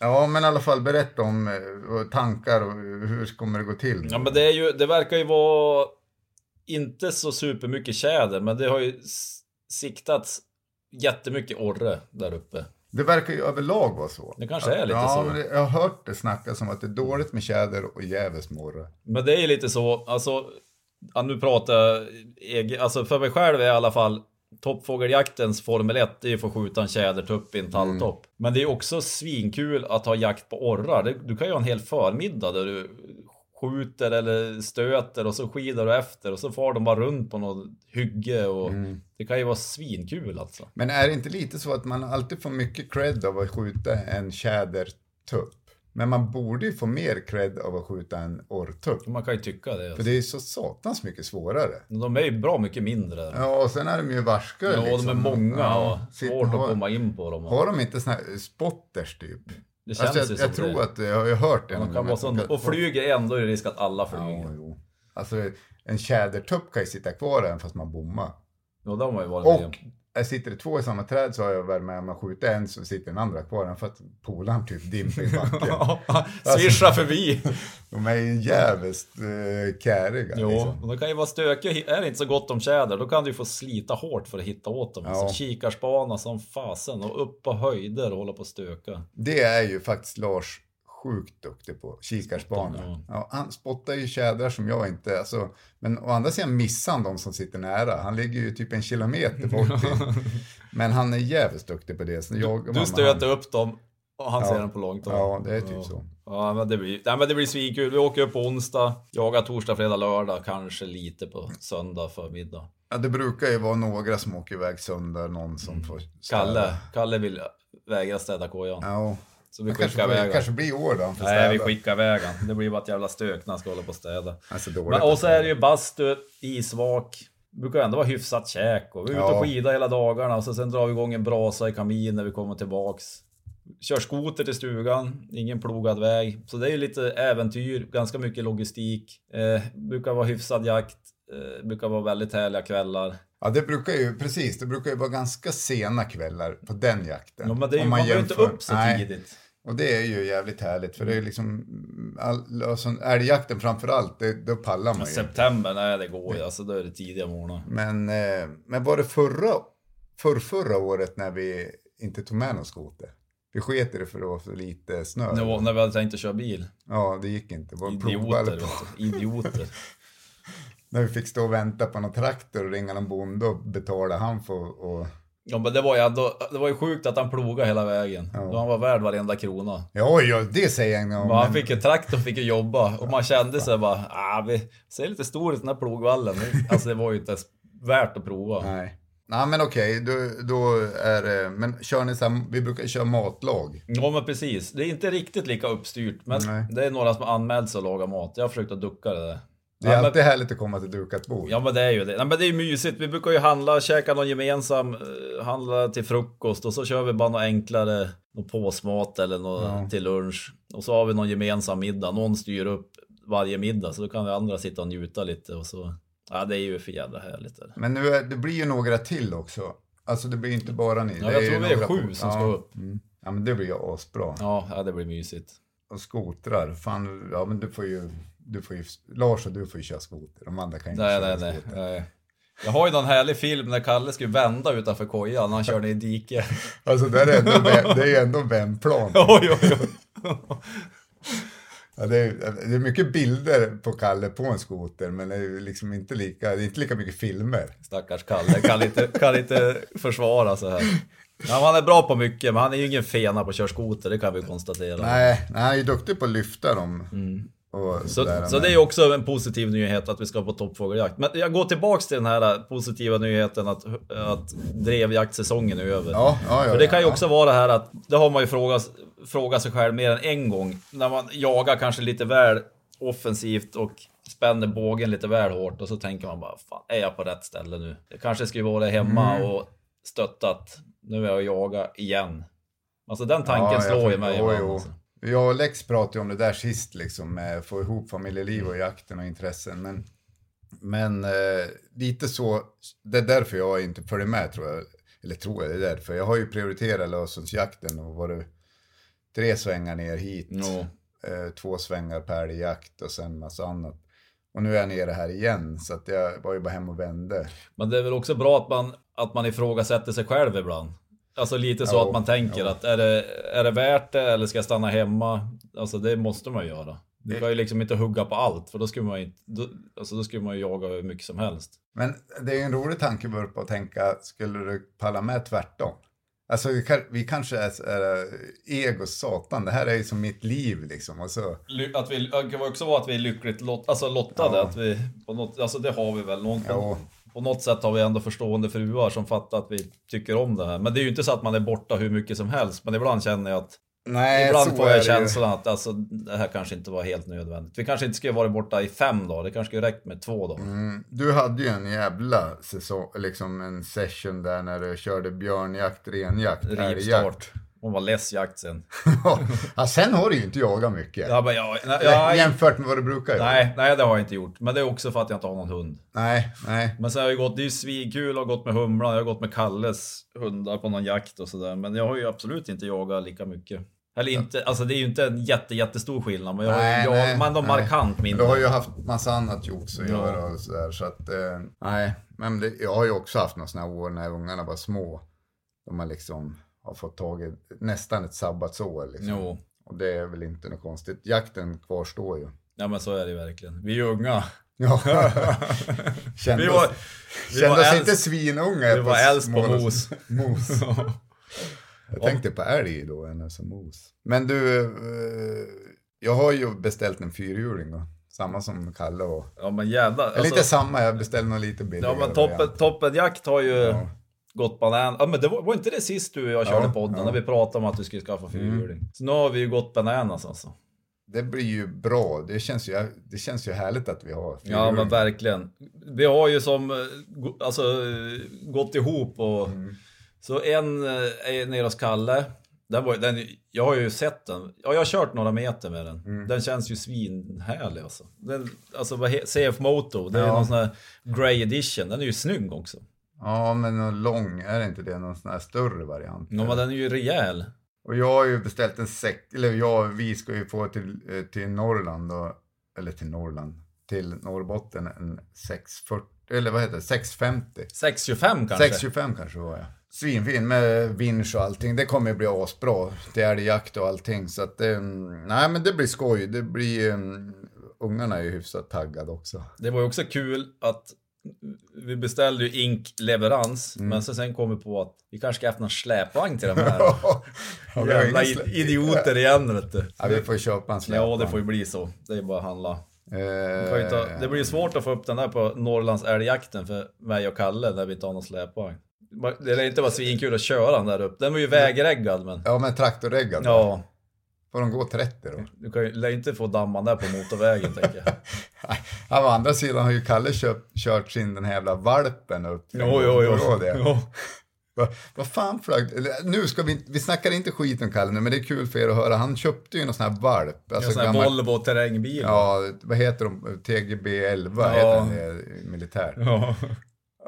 C: Ja, men i alla fall berätta om eh, tankar och hur kommer det gå till?
B: Ja men det är ju, det verkar ju vara inte så supermycket tjäder, men det har ju siktats jättemycket orre där uppe.
C: Det verkar ju överlag vara så.
B: Det kanske är lite
C: ja,
B: så.
C: Det, jag har hört det snackas om att det är dåligt med tjäder och jävligt morre.
B: Men det är ju lite så, alltså, nu pratar jag, egen- alltså för mig själv är i alla fall toppfågeljaktens Formel 1, det är ju att få skjuta en tjädertupp i en talltopp. Men det är också svinkul att ha jakt på orrar. Du kan ju ha en hel förmiddag där du skjuter eller stöter och så skidar du efter och så far de bara runt på något hygge och det kan ju vara svinkul alltså.
C: Men är det inte lite så att man alltid får mycket cred av att skjuta en tjädertupp? Men man borde ju få mer cred av att skjuta en orrtupp.
B: Man kan ju tycka det.
C: För
B: Alltså.
C: det är ju så satans mycket svårare.
B: De är ju bra mycket mindre. Ja,
C: Ja, och sen är de ju varskare
B: de är
C: liksom.
B: många
C: Ja,
B: och
C: sitt-
B: svårt att komma in på dem.
C: Har de inte såna här spotters typ?
B: Det känns
C: Alltså,
B: ju
C: jag,
B: som
C: jag tror
B: det.
C: att jag har ju hört det.
B: De
C: någon
B: kan vara sån, och flyger ändå är det risk att alla
C: Ja,
B: flyger.
C: jo. Alltså en tjädertupp kan ju sitta kvar även fast man bommar.
B: Ja, det har man ju varit med.
C: Och jag sitter det två i samma träd så har jag varit med om att skjuta en så sitter den andra kvar för att polaren typ dimper i backen.
B: Svischa förbi.
C: De är ju jävligt uh, käriga.
B: Jo,
C: Liksom.
B: och de kan ju vara stökiga. Är det inte så gott om tjäder, då kan du ju få slita hårt för att hitta åt dem.
C: Ja.
B: Alltså, kikarspana som fasen och upp på höjder och hålla på och stöka.
C: Det är ju faktiskt Lars sjukt duktig på, kikarspanor.
B: Ja.
C: Han spottar ju tjädrar som jag inte, alltså, men å andra sidan missar han de som sitter nära. Han ligger ju typ en kilometer bort. in. men han är jävligt duktig på det. Så man
B: Du stöter upp dem och han
C: Ja.
B: ser den på långt håll.
C: Ja, det är typ
B: Ja.
C: så.
B: Ja, men det blir, nej, men det blir svinkul. Vi åker upp på onsdag, jagar torsdag, fredag, lördag, kanske lite på söndag förmiddag.
C: Ja, det brukar ju vara några som åker iväg sönder, någon som får städa.
B: Mm. Kalle, Kalle vill vägra städa kojan.
C: Ja.
B: Så vi skickar iväg
C: kanske blir år då
B: Nej, vi skickar iväg. Det blir bara ett jävla stök när han ska hålla på och städa.
C: Alltså.
B: Men, och så är det ju bastu, isvak. Brukar ändå vara hyfsat käk och vi är ute
C: Ja.
B: och skidar hela dagarna och så sen drar vi igång en brasa i kamin när vi kommer tillbaks. Kör skoter till stugan, ingen plogad väg. Så det är ju lite äventyr, ganska mycket logistik. Eh, brukar vara hyfsad jakt, eh, brukar vara väldigt härliga kvällar.
C: Ja, det brukar ju, precis, det brukar ju vara ganska sena kvällar på den jakten.
B: Ja, men det är ju, man, går ju inte upp så
C: Nej,
B: tidigt.
C: Och det är ju jävligt härligt, för det är liksom, all, alltså, älgjakten framför allt, det, då pallar man ju.
B: september, nej det går ju. Alltså då är det tidiga morgnar.
C: Men, eh, men var det förra, för förra året när vi inte tog med någon skoter? Vi sket i det för det var så lite snö.
B: Det var när vi hade tänkt att köra bil.
C: Ja, det gick inte. Var
B: Idioter.
C: på.
B: du. Idioter.
C: När vi fick stå och vänta på någon traktor och ringa någon bonde och betala han för och...
B: Ja men det var ju ändå, det var ju sjukt att han plogade hela vägen.
C: Ja.
B: Då han var värd varenda krona.
C: Ja, ja, det säger jag om.
B: Men han fick ju traktorn, fick ju jobba. Och man kände sig bara, ah, vi ser lite stor ut den här plogvallen. Alltså det var ju inte ens värt att prova.
C: Nej. Nej, men okej, då, då är det... Men kör ni så här, vi brukar köra matlag.
B: Ja men precis. Det är inte riktigt lika uppstyrt. Men
C: Nej.
B: det är några som har anmält sig att laga mat. Jag har försökt att ducka det där.
C: Det är
B: Ja, men-
C: alltid härligt att komma till dukat bord.
B: Ja men det är ju det. Nej, men det är ju mysigt. Vi brukar ju handla, käka någon gemensam, eh, handla till frukost och så kör vi bara något enklare, något påsmat eller något
C: Ja.
B: till lunch. Och så har vi någon gemensam middag. Någon styr upp varje middag så då kan vi andra sitta och njuta lite och så. Ja det är ju för jävla härligt. Är det.
C: Men nu är, det blir ju några till också. Alltså det blir inte bara ni.
B: Ja, jag tror vi är sju
C: på-
B: som
C: ja.
B: ska upp.
C: Mm. Ja, men det blir ju asbra.
B: Ja, ja det blir mysigt.
C: Och skotrar, fan, ja men du får ju, du får ju, Lars och du får ju köra skoter. De andra kan ju inte
B: Nej,
C: köra
B: nej,
C: skoter.
B: nej. Jag har ju någon härlig film när Kalle skulle vända utanför kojan när han körde i diket.
C: Alltså det är, ändå, det är ju ändå vändplan.
B: oj, oj, oj.
C: Ja, det, är, det är mycket bilder på Kalle på en skoter, men det är liksom inte lika, det är inte lika mycket filmer.
B: Stackars Kalle, kan inte, kan inte försvara sig här. Ja, han är bra på mycket, men han är ju ingen fena på att köra skoter, det kan vi konstatera.
C: Nej, nej, han är ju duktig på att lyfta dem.
B: Mm. Så, så det är också en positiv nyhet att vi ska på toppfågeljakt. Men jag går tillbaks till den här positiva nyheten att, att drevjaktsäsongen är över.
C: Ja, ja, ja.
B: För det kan ju också vara det här att, det har man ju frågat, frågat sig själv mer än en gång. När man jagar kanske lite väl offensivt och spänner bågen lite väl hårt och så tänker man bara, fan är jag på rätt ställe nu? Jag kanske skulle vara hemma
C: Mm.
B: och stöttat, nu är jag och jaga igen. Alltså den tanken slår ju mig ibland. Alltså.
C: Jag och Lex pratade om det där sist, liksom, med få ihop familjeliv och jakten och intressen. Men, men eh, lite så, det är därför jag inte följer med tror jag. Eller tror jag, det är därför. Jag har ju prioriterat lösensjakten och varit tre svängar ner hit.
B: Jo.
C: Eh, två svängar per älgjakt och sen massa annat. Och nu är jag nere här igen, så att jag var ju bara hem och vände.
B: Men det är väl också bra att man, att man ifrågasätter sig själv ibland. Alltså lite så
C: Jo,
B: att man tänker
C: jo.
B: att är det, är det värt det eller ska jag stanna hemma? Alltså det måste man göra. Du kan ju liksom inte hugga på allt för då skulle man ju, inte- då, alltså då skulle man ju jaga hur mycket som helst.
C: Men det är ju en rolig tankevurpa att tänka, skulle du palla med tvärtom? Alltså vi, kan, vi kanske är, är ego satan, det här är ju som mitt liv liksom. Och så,
B: Att vi, det kan också vara att vi är lyckligt lot, alltså lottade.
C: Ja.
B: Att vi, på något, alltså det har vi väl. Någon,
C: Ja.
B: På, något sätt har vi ändå förstående fruar som fattar att vi tycker om det här. Men det är ju inte så att man är borta hur mycket som helst. Men ibland känner jag att
C: nej,
B: Ibland får jag känslan att alltså, det här kanske inte var helt nödvändigt. Vi kanske inte skulle varit borta i fem dagar, det kanske skulle räckt med två dagar.
C: Mm, du hade ju en jävla säsong, liksom en session där när du körde björnjakt, renjakt, älgjakt.
B: Hon var less jakt sen.
C: ja, sen har du ju inte jagat mycket.
B: Ja, men jag, nej, jag,
C: Jämfört med vad du brukar göra.
B: nej, nej, det har jag inte gjort. Men det är också för att jag inte har någon hund.
C: nej, nej.
B: Men sen har jag gått, det är ju svinkul att ha gått med Humlan, jag har gått med Kalles hundar på någon jakt och sådär. Men jag har ju absolut inte jagat lika mycket. Eller inte, alltså det är ju inte en jätte, jättestor skillnad, men jag,
C: Nej,
B: jag,
C: nej,
B: de
C: nej.
B: markant
C: Du
B: mindre.
C: har ju haft massa annat jox att göra och sådär. Så att, eh, nej. Men det, jag har ju också haft några sådana här år när ungarna var små. De har liksom har fått tag i nästan ett sabbatsår. Liksom.
B: Jo,
C: Och det är väl inte något konstigt. Jakten kvarstår ju.
B: ja men så är det verkligen. Vi är unga.
C: Ja. kände
B: Vi var,
C: oss,
B: vi
C: kände
B: var
C: oss inte svinunga.
B: vi var äldst på mos.
C: mos. Jag tänkte på älg då, än som mos. Men du, eh, jag har ju beställt en fyrhjuling då. Samma som Kalle och...
B: Ja men jävlar.
C: Eller inte samma, jag beställde någon lite billigare.
B: Ja men toppen,
C: variant.
B: toppen jakt har ju
C: Ja.
B: Gått banan. Ja men det var, var inte det sist du och jag körde
C: Ja,
B: podden
C: ja.
B: när vi pratade om att du skulle skaffa fyrhjuling. Så nu har vi ju gått bananas alltså.
C: Det blir ju bra. Det känns ju, det känns ju härligt att vi har
B: Ja
C: fyrhjuling.
B: men verkligen. Vi har ju som eh, alltså, eh, gått ihop och
C: Mm.
B: så en eh, är nere hos Kalle Den var, den, jag har ju sett den. Ja, jag har kört några meter med den.
C: Mm.
B: Den känns ju svinhärlig alltså. Den, alltså CF Moto, det är
C: Ja.
B: någon sån här Grey Edition. Den är ju snygg också.
C: Ja, men någon lång, är det inte det? Någon sån här större variant?
B: Ja, men den är ju rejäl.
C: Och jag har ju beställt en säck, eller jag, vi ska ju få till, eh, till Norrland då, eller till Norrland, till Norrbotten en 640, eller vad heter det, 650?
B: 625 kanske?
C: 625 kanske var jag. Svinfin med vinsch och allting. Det kommer ju bli asbra till älgjakt och allting. Så att, eh, nej men det blir skoj. Det blir, eh, ungarna är ju hyfsat taggade också.
B: Det var ju också kul att vi beställde ju ink-leverans,
C: Mm.
B: men så sen kom vi på att vi kanske ska haft någon släpvagn till de här. Jävla idioter igen vet du.
C: Ja, vi får köpa en släpvagn.
B: Ja, det får ju bli så. Det är bara att handla.
C: Eh,
B: ta, det blir ju svårt att få upp den där på Norrlands älgjakten för mig och Kalle när vi inte har någon släpvagn. Det lär inte vara svinkul att köra den där upp. Den var ju vägreggad men...
C: Ja, men traktorreggad.
B: Ja,
C: Får de gå 30 då?
B: du kan ju, inte få damman där på motorvägen tänker jag.
C: Ja, å andra sidan har ju Kalle köpt, kört sin den här jävla valpen upp. till-
B: Jo, jo, jo.
C: Det?
B: jo.
C: Va- Vad fan flög... Nu ska vi vi snackar inte skit om Kalle nu, men det är kul för er att höra. Han köpte ju någon sån här valp.
B: En sån här Volvo terrängbil.
C: Ja, vad heter de? TGB 11
B: Ja.
C: heter den det, militär.
B: Ja.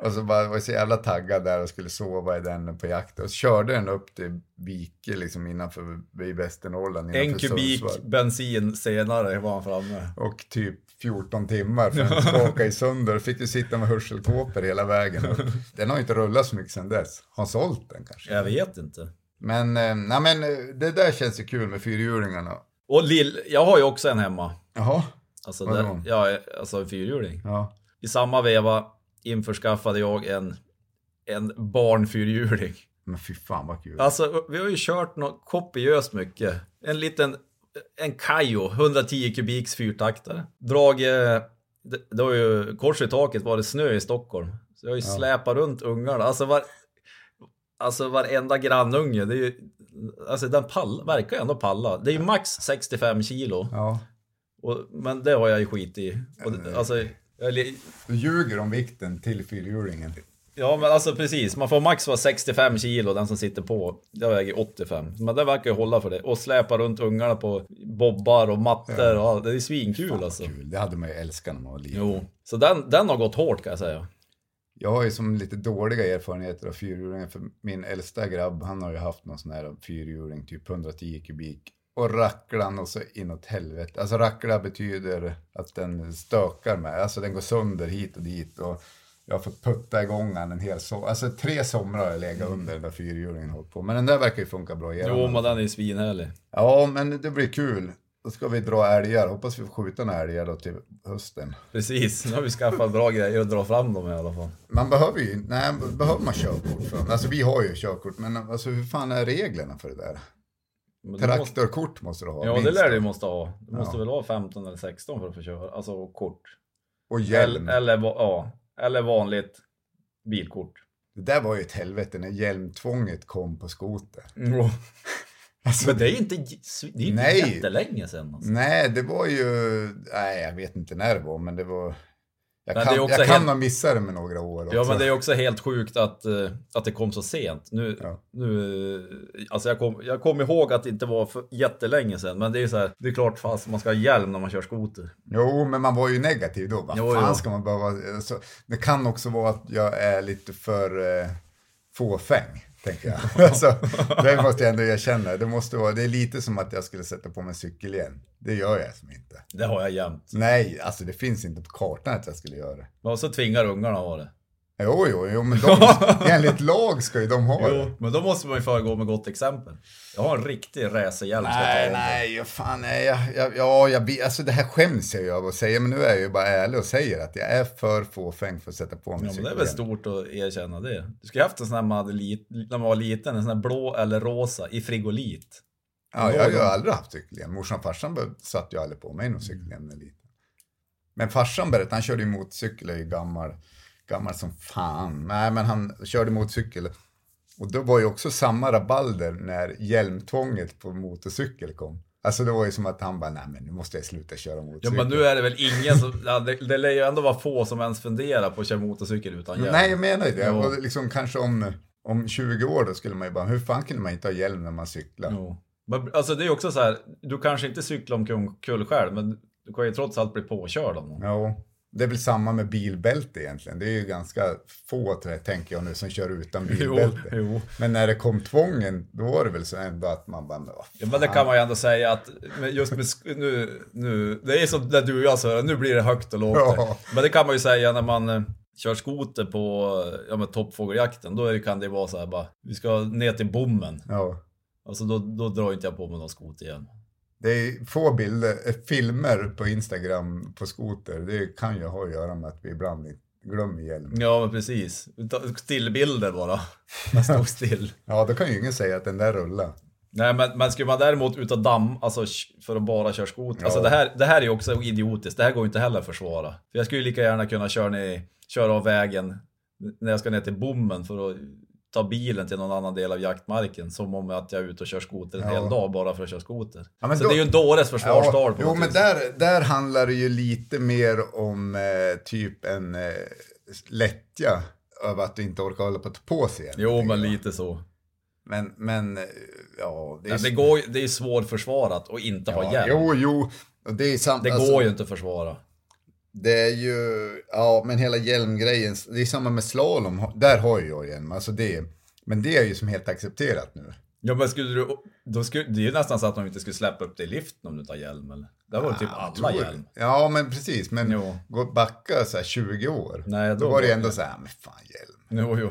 C: Och så bara, var så jävla taggad där och skulle sova i den på jakt. Och så körde den upp till Vike liksom innanför, i Västernorrland.
B: En kubik
C: Sundsvall.
B: bensin senare var han framme.
C: Och typ 14 timmar för den skakade i sönder. Fick ju sitta med hörselkåpor hela vägen. Den har inte rullat så mycket sedan dess. Har sålt den kanske.
B: Jag vet inte.
C: Men, eh, nej, men eh, det där känns ju kul med fyrhjulingarna.
B: Och Lill, jag har ju också en hemma.
C: Jaha,
B: Alltså, där, ja, alltså en fyrhjuling.
C: ja.
B: I samma veva införskaffade jag en, en barnfyrhjuling.
C: Men fy fan vad kul.
B: Alltså, vi har ju kört något kopiöst mycket. En liten, en Kajo, 110 kubiks fyrtaktare. Drag, eh, det, det var ju kors i taket var det snö i Stockholm. Så jag har ju släpat runt ungarna. Alltså, var, alltså varenda grannunge, det är ju, alltså den pall, verkar ju ändå palla. Det är ju max 65 kilo.
C: Ja,
B: Och, men det har jag ju skit i. Och, det- alltså, li-
C: du ljuger om vikten till fyrhjulingen.
B: Ja men alltså precis, man får max vara 65 kilo den som sitter på. Jag väger 85. Men det verkar ju hålla för det. Och släpa runt ungarna på bobbar och mattor och allt. Det är svinkul alltså.
C: Kul, det hade man ju älskat när man var liten.
B: Jo. Så den, den har gått hårt kan jag säga.
C: Jag har ju som lite dåliga erfarenheter av fyrhjulingar för min äldsta grabb han har ju haft någon sån här fyrhjuling, typ 110 kubik. Och racklan och så inåt helvete. Alltså rackla betyder att den stökar med, alltså den går sönder hit och dit. Och jag har fått putta igång den en hel sommar. Alltså tre somrar har jag legat under den där fyrhjulingen och hållit på. Men den där verkar ju funka bra igen.
B: Jo men den är svinhärlig.
C: Ja, men det blir kul. Då ska vi dra älgar. Hoppas vi får skjuta några älgar då till hösten.
B: Precis, nu har vi skaffat bra grejer att dra fram dem i alla fall.
C: Man behöver ju, nej, behöver man körkort för? Alltså vi har ju körkort, men alltså hur fan är reglerna för det där?
B: Måste,
C: Traktorkort måste du ha.
B: ja det lär du ju måste ha. Du måste
C: Ja.
B: väl ha 15 eller 16 för att få köra. Alltså kort.
C: Och hjälm.
B: Eller, eller, ja, eller vanligt bilkort.
C: Det där var ju ett helvete när hjälmtvånget kom på skoter. Alltså,
B: Men det är inte, det är inte
C: Nej.
B: jättelänge sedan. Alltså.
C: Nej, det var ju, nej jag vet inte när det var, men det var, jag
B: Men
C: kan,
B: det är också
C: jag kan
B: helt-
C: ha missat det med några år också.
B: Ja men det är också helt sjukt att, eh, att det kom så sent. Nu,
C: Ja.
B: nu, eh, alltså jag kom, jag kom ihåg att det inte var för jättelänge sedan. Men det är så här, det är klart fast man ska ha hjälm när man kör skoter.
C: Jo, men man var ju negativ då. Vad fan
B: jo.
C: ska man behöva... Alltså, det kan också vara att jag är lite för eh, fåfäng, tänker jag. alltså, det måste jag ändå erkänna. Det, måste vara, det är lite som att jag skulle sätta på mig cykel igen. Det gör jag som inte.
B: Det har jag jämt.
C: Nej, alltså det finns inte på kartan att jag skulle göra det.
B: Och så tvingar ungarna ha det.
C: Jo, jo, jo, men de, enligt lag ska ju de ha det.
B: Jo, men då måste man ju föregå med gott exempel. Jag har en riktig racerhjälm
C: Nej, nej, fan nej. Jag, jag, ja, jag, alltså det här skäms jag ju av att säga, men nu är jag ju bara ärlig och säger att jag är för fåfäng för att sätta på mig
B: Ja, men det är väl stort att erkänna det. Du skulle haft en sån här man hade lit, när man var liten, en sån här blå eller rosa i frigolit.
C: Ja, jag har ju aldrig haft cykelhjälm. Morsan och farsan satt ju aldrig på mig någon cykelhjälm när jag var liten. Men farsan berättade, han körde ju motorcykel, ju gammal, gammal som fan. Nej, men han körde motorcykel. Och då var ju också samma rabalder när hjälmtvånget på motorcykel kom. Alltså det var ju som att han bara, nej men nu måste jag sluta köra
B: Ja
C: motorcykel.
B: men nu är det väl ingen som, ja, det, det lär ju ändå vara få som ens funderar på att köra motorcykel utan hjälm.
C: Nej, jag menar ju det. Och liksom kanske om, om 20 år då skulle man ju bara, hur fan kunde man inte ha hjälm när man cyklar?
B: Jo. Men, alltså det är också så här, du kanske inte cyklar omkull själv, men du kan ju trots allt bli påkörd av någon.
C: Ja, det är väl samma med bilbälte egentligen. Det är ju ganska få, tänker jag nu, som kör utan bilbälte.
B: Jo, jo.
C: Men när det kom tvången, då var det väl så ändå att man bara,
B: Ja, men det kan man ju ändå säga att just med, nu, nu, det är som när du och jag sa, nu blir det högt och lågt.
C: Ja.
B: Men det kan man ju säga när man eh, kör skoter på ja, med toppfågeljakten, då det, kan det vara så här bara, vi ska ner till bommen.
C: Ja.
B: Alltså då, då drar inte jag på mig någon skoter igen.
C: Det är få bilder, eh, filmer på Instagram på skoter. Det kan ju ha att göra med att vi ibland glömmer hjälm.
B: Ja, men precis. Stillbilder bara. Man stod still.
C: Ja, då kan ju ingen säga att den där rullar.
B: Nej, men, men skulle man däremot ut och damm, alltså för att bara köra skoter. Alltså
C: Ja.
B: det här, det här är ju också idiotiskt. Det här går ju inte heller att försvara. För jag skulle ju lika gärna kunna köra, ner, köra av vägen när jag ska ner till bommen för att ta bilen till någon annan del av jaktmarken. Som om att jag är ute och kör skoter en
C: Ja.
B: hel dag bara för att köra skoter.
C: Ja,
B: Så
C: då-
B: det är ju en dåres försvarstal
C: Ja, jo, men där, där handlar det ju lite mer om eh, typ en eh, lättja över att du inte orkar hålla på att ta på sig
B: Jo, men
C: jag.
B: lite så.
C: Men, men eh, ja, det är
B: Men det, går, det är svårförsvarat att inte ha
C: ja,
B: hjälm.
C: Jo, jo, det är sant.
B: det
C: alltså,
B: går ju inte att försvara.
C: Det är ju, ja men hela hjälmgrejen, det är samma med slalom, där har jag hjälm, alltså det, men det är ju som helt accepterat nu.
B: Ja men skulle du, då skulle, det är ju nästan så att de inte skulle släppa upp dig i liften om du tar hjälm eller? Där var det typ alla
C: Tror-
B: hjälm.
C: Ja men precis, men
B: Jo.
C: gå backa så här 20 år,
B: Nej,
C: då,
B: då
C: var det ändå så här, men fan hjälm,
B: Jo, jo.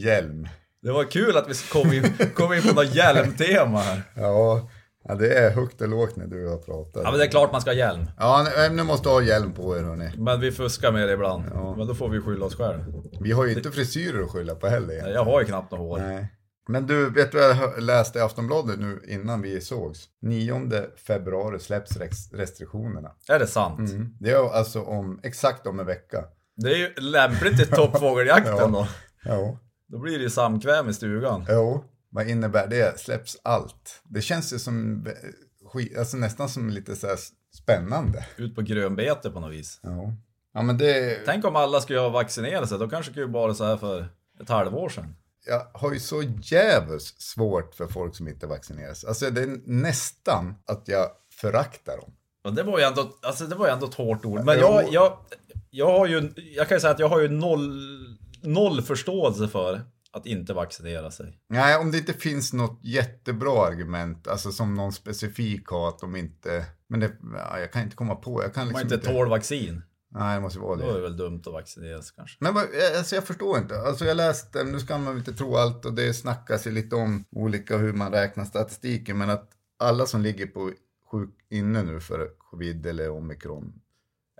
C: hjälm.
B: Det var kul att vi kom in, kom in på något hjälmtema här.
C: Ja, ja, det är högt och lågt när du har pratat.
B: Ja men det är klart man ska ha hjälm.
C: Ja, nu- måste ha hjälm på er hörni.
B: Men vi fuskar med det ibland. Men då får vi skylla oss själva.
C: Vi har ju inte frisyrer att skylla på heller. egentligen.
B: Jag har ju knappt något hår.
C: Nej. Men du, vet du vad jag läste i Aftonbladet nu innan vi sågs? 9 februari släpps restriktionerna.
B: Är det sant?
C: Mm. Det är alltså om, exakt om en vecka.
B: Det är ju lämpligt till toppfågeljakten
C: Ja.
B: då.
C: Jo.
B: Då blir det ju samkväm i stugan.
C: Jo. Vad innebär det? Släpps allt? Det känns ju som, eh, alltså nästan som lite så spännande.
B: Ut på grönbete på något vis.
C: Ja. Ja men det,
B: Tänk om alla skulle ha vaccinerat sig. Då kanske det vara så här för ett halvår sedan.
C: jag har ju så jävligt svårt för folk som inte vaccineras. Alltså det är nästan att jag föraktar dem.
B: Och det var ju ändå, alltså det var ju ändå ett hårt ord. Men jag, jag, jag har ju, jag kan ju säga att jag har ju noll, noll förståelse för att inte vaccinera sig.
C: Nej, om det inte finns något jättebra argument, alltså som någon specifik har att de inte, men det, ja, jag kan inte komma på, jag kan
B: Om
C: liksom
B: man inte tål vaccin,
C: Nej, det måste vara
B: då är det
C: det.
B: väl dumt att vaccinera sig kanske.
C: Men vad, alltså jag förstår inte, alltså jag läste, nu ska man väl inte tro allt och det snackas ju lite om olika hur man räknar statistiken, men att alla som ligger på sjuk inne nu för covid eller omikron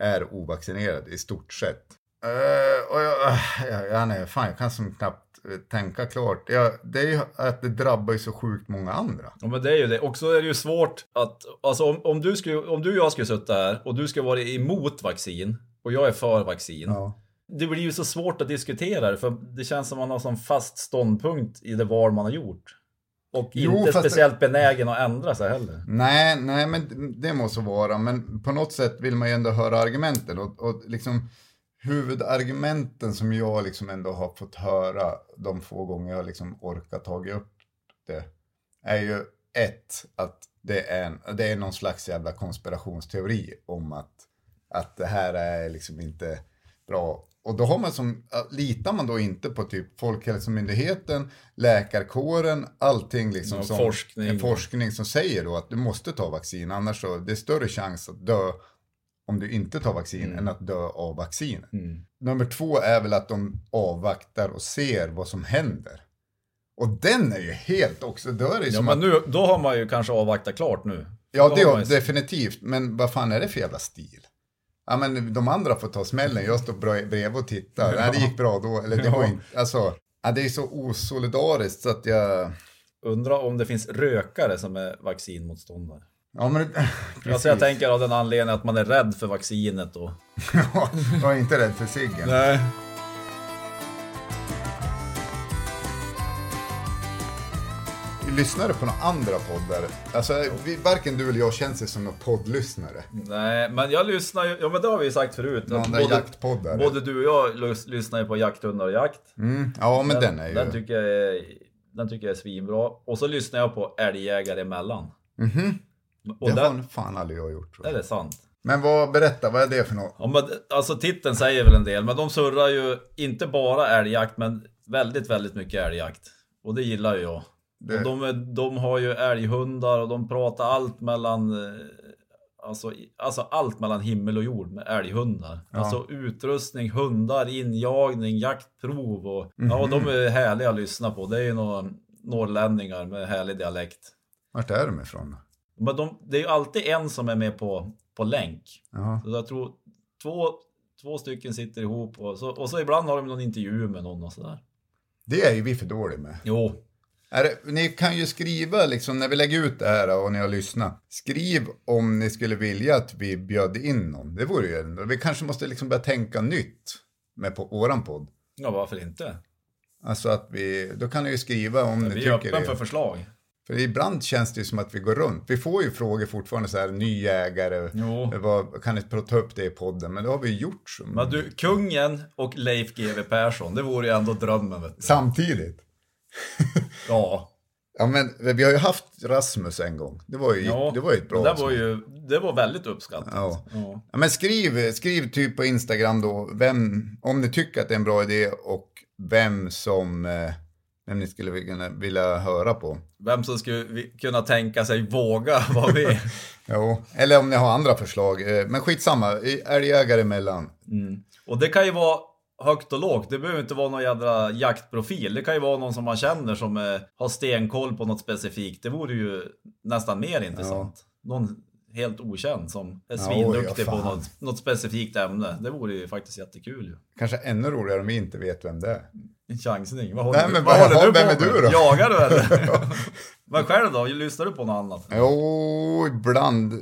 C: är ovaccinerade i stort sett. Uh, och jag, jag, jag, nej, fan, jag kan som knappt eh, tänka klart. Jag, det är ju att det drabbar ju så sjukt många andra.
B: Ja men det är ju det. Och så är det ju svårt att, alltså om, om, du, skulle, om du och jag skulle sitta här och du skulle vara emot vaccin och jag är för vaccin.
C: Ja.
B: Det blir ju så svårt att diskutera det för det känns som man har sån fast ståndpunkt i det val man har gjort. Och
C: Jo,
B: inte
C: fast det-
B: speciellt benägen att ändra sig heller.
C: Nej, nej, men det måste vara. Men på något sätt vill man ju ändå höra argumenten. Och, och liksom huvudargumenten som jag liksom ändå har fått höra de få gånger jag liksom orkat tagit upp det. Är ju ett, att det är, en, det är någon slags jävla konspirationsteori om att, att det här är liksom inte bra. Och då har man som, litar man då inte på typ Folkhälsomyndigheten, läkarkåren, allting liksom
B: Ja,
C: som
B: forskning.
C: en forskning som säger då att du måste ta vaccin, annars så det är större chans att dö om du inte tar vaccin
B: Mm.
C: än att dö av vaccin. Nummer två är väl att de avvaktar och ser vad som händer. Och den är ju helt också, då är det ju
B: Ja
C: som
B: men
C: att,
B: nu, då har man ju kanske avvaktat klart nu.
C: ja
B: Då
C: det
B: har
C: är
B: man ju-
C: definitivt, men vad fan är det för jävla stil? Ja men de andra får ta smällen, jag står bredvid och tittar. Nej det gick bra då, eller det
B: Ja.
C: går inte, alltså. Ja, det är så osolidariskt så att jag...
B: Undrar om det finns rökare som är vaccinmotståndare.
C: Ja men...
B: Alltså jag tänker av den anledningen att man är rädd för vaccinet och...
C: Ja, jag är inte rädd för ciggen.
B: Nej.
C: lyssnar du på några andra poddar? Alltså, vi, varken du eller jag känns som någon poddlyssnare.
B: Nej, men jag lyssnar ju, ja men det har vi ju sagt förut.
C: Någon
B: att
C: där jaktpoddar.
B: både du och jag lys, lyssnar ju på jakthundar och jakt.
C: Mm, ja, men den, är ju...
B: Den tycker jag är, den tycker jag är svinbra. Och så lyssnar jag på älgjägare emellan.
C: Mhm.
B: Och
C: det
B: där,
C: har fan aldrig jag gjort tror
B: är
C: jag.
B: det sant?
C: Men vad, berätta, vad är det för något?
B: Ja, men, alltså titeln säger väl en del, men de surrar ju inte bara älgjakt, men väldigt, väldigt mycket älgjakt. Och det gillar ju jag.
C: Det-
B: Och de, är, de har ju älghundar och de pratar allt mellan eh, Alltså, alltså allt mellan himmel och jord med älghundar. Alltså utrustning, hundar, injagning, jaktprov och ja, de är härliga att lyssna på. Det är ju några norrlänningar med härlig dialekt.
C: Vart är de ifrån?
B: Men de, det är ju alltid en som är med på, på länk.
C: Ja.
B: Så jag tror två, två stycken sitter ihop och så, och så ibland har de någon intervju med någon och sådär.
C: Det är ju vi för dåliga med.
B: Jo,
C: det, ni kan ju skriva, liksom, när vi lägger ut det här och ni har lyssnat. Skriv om ni skulle vilja att vi bjöd in någon. Det vore ju ändå. Vi kanske måste liksom börja tänka nytt med på våran podd.
B: ja varför inte?
C: Alltså att vi, då kan ni ju skriva om ni
B: Vi är
C: tycker
B: öppen
C: det.
B: för förslag.
C: Ibland känns det ju som att vi går runt. Vi får ju frågor fortfarande så här, ny ägare,
B: Jo.
C: vad, kan ni ta upp det i podden? Men det har vi gjort. Så.
B: Men du, kungen och Leif GW Persson, det vore ju ändå drömmen vet du.
C: Samtidigt.
B: Ja,
C: Ja men vi har ju haft Rasmus en gång. Det var ju,
B: ja.
C: det var ju ett bra
B: Det var ju, det var väldigt uppskattat.
C: Ja.
B: Ja.
C: Ja, men skriv, skriv typ på Instagram då, vem, om ni tycker att det är en bra idé och vem som, eh, vem ni skulle vilja, vilja höra på.
B: Vem som skulle kunna tänka sig våga vara med.
C: Jo, eller om ni har andra förslag. Eh, Men skitsamma, älgjägare emellan.
B: Och det kan ju vara högt och lågt. Det behöver inte vara någon jädra jaktprofil. Det kan ju vara någon som man känner som eh, har stenkoll på något specifikt. Det vore ju nästan mer intressant. Någon helt okänd som är
C: Ja,
B: svinduktig
C: ja,
B: på
C: fan.
B: något, något specifikt ämne. Det vore ju faktiskt jättekul.
C: Kanske ännu roligare om vi inte vet vem det är.
B: En chansning. Vad håller,
C: Nej,
B: du,
C: men
B: vad
C: vad-
B: håller du
C: vem
B: på
C: är du
B: med?
C: då?
B: Jagar du eller? men själv då? Lyssnar du på något annat?
C: Jo, ibland.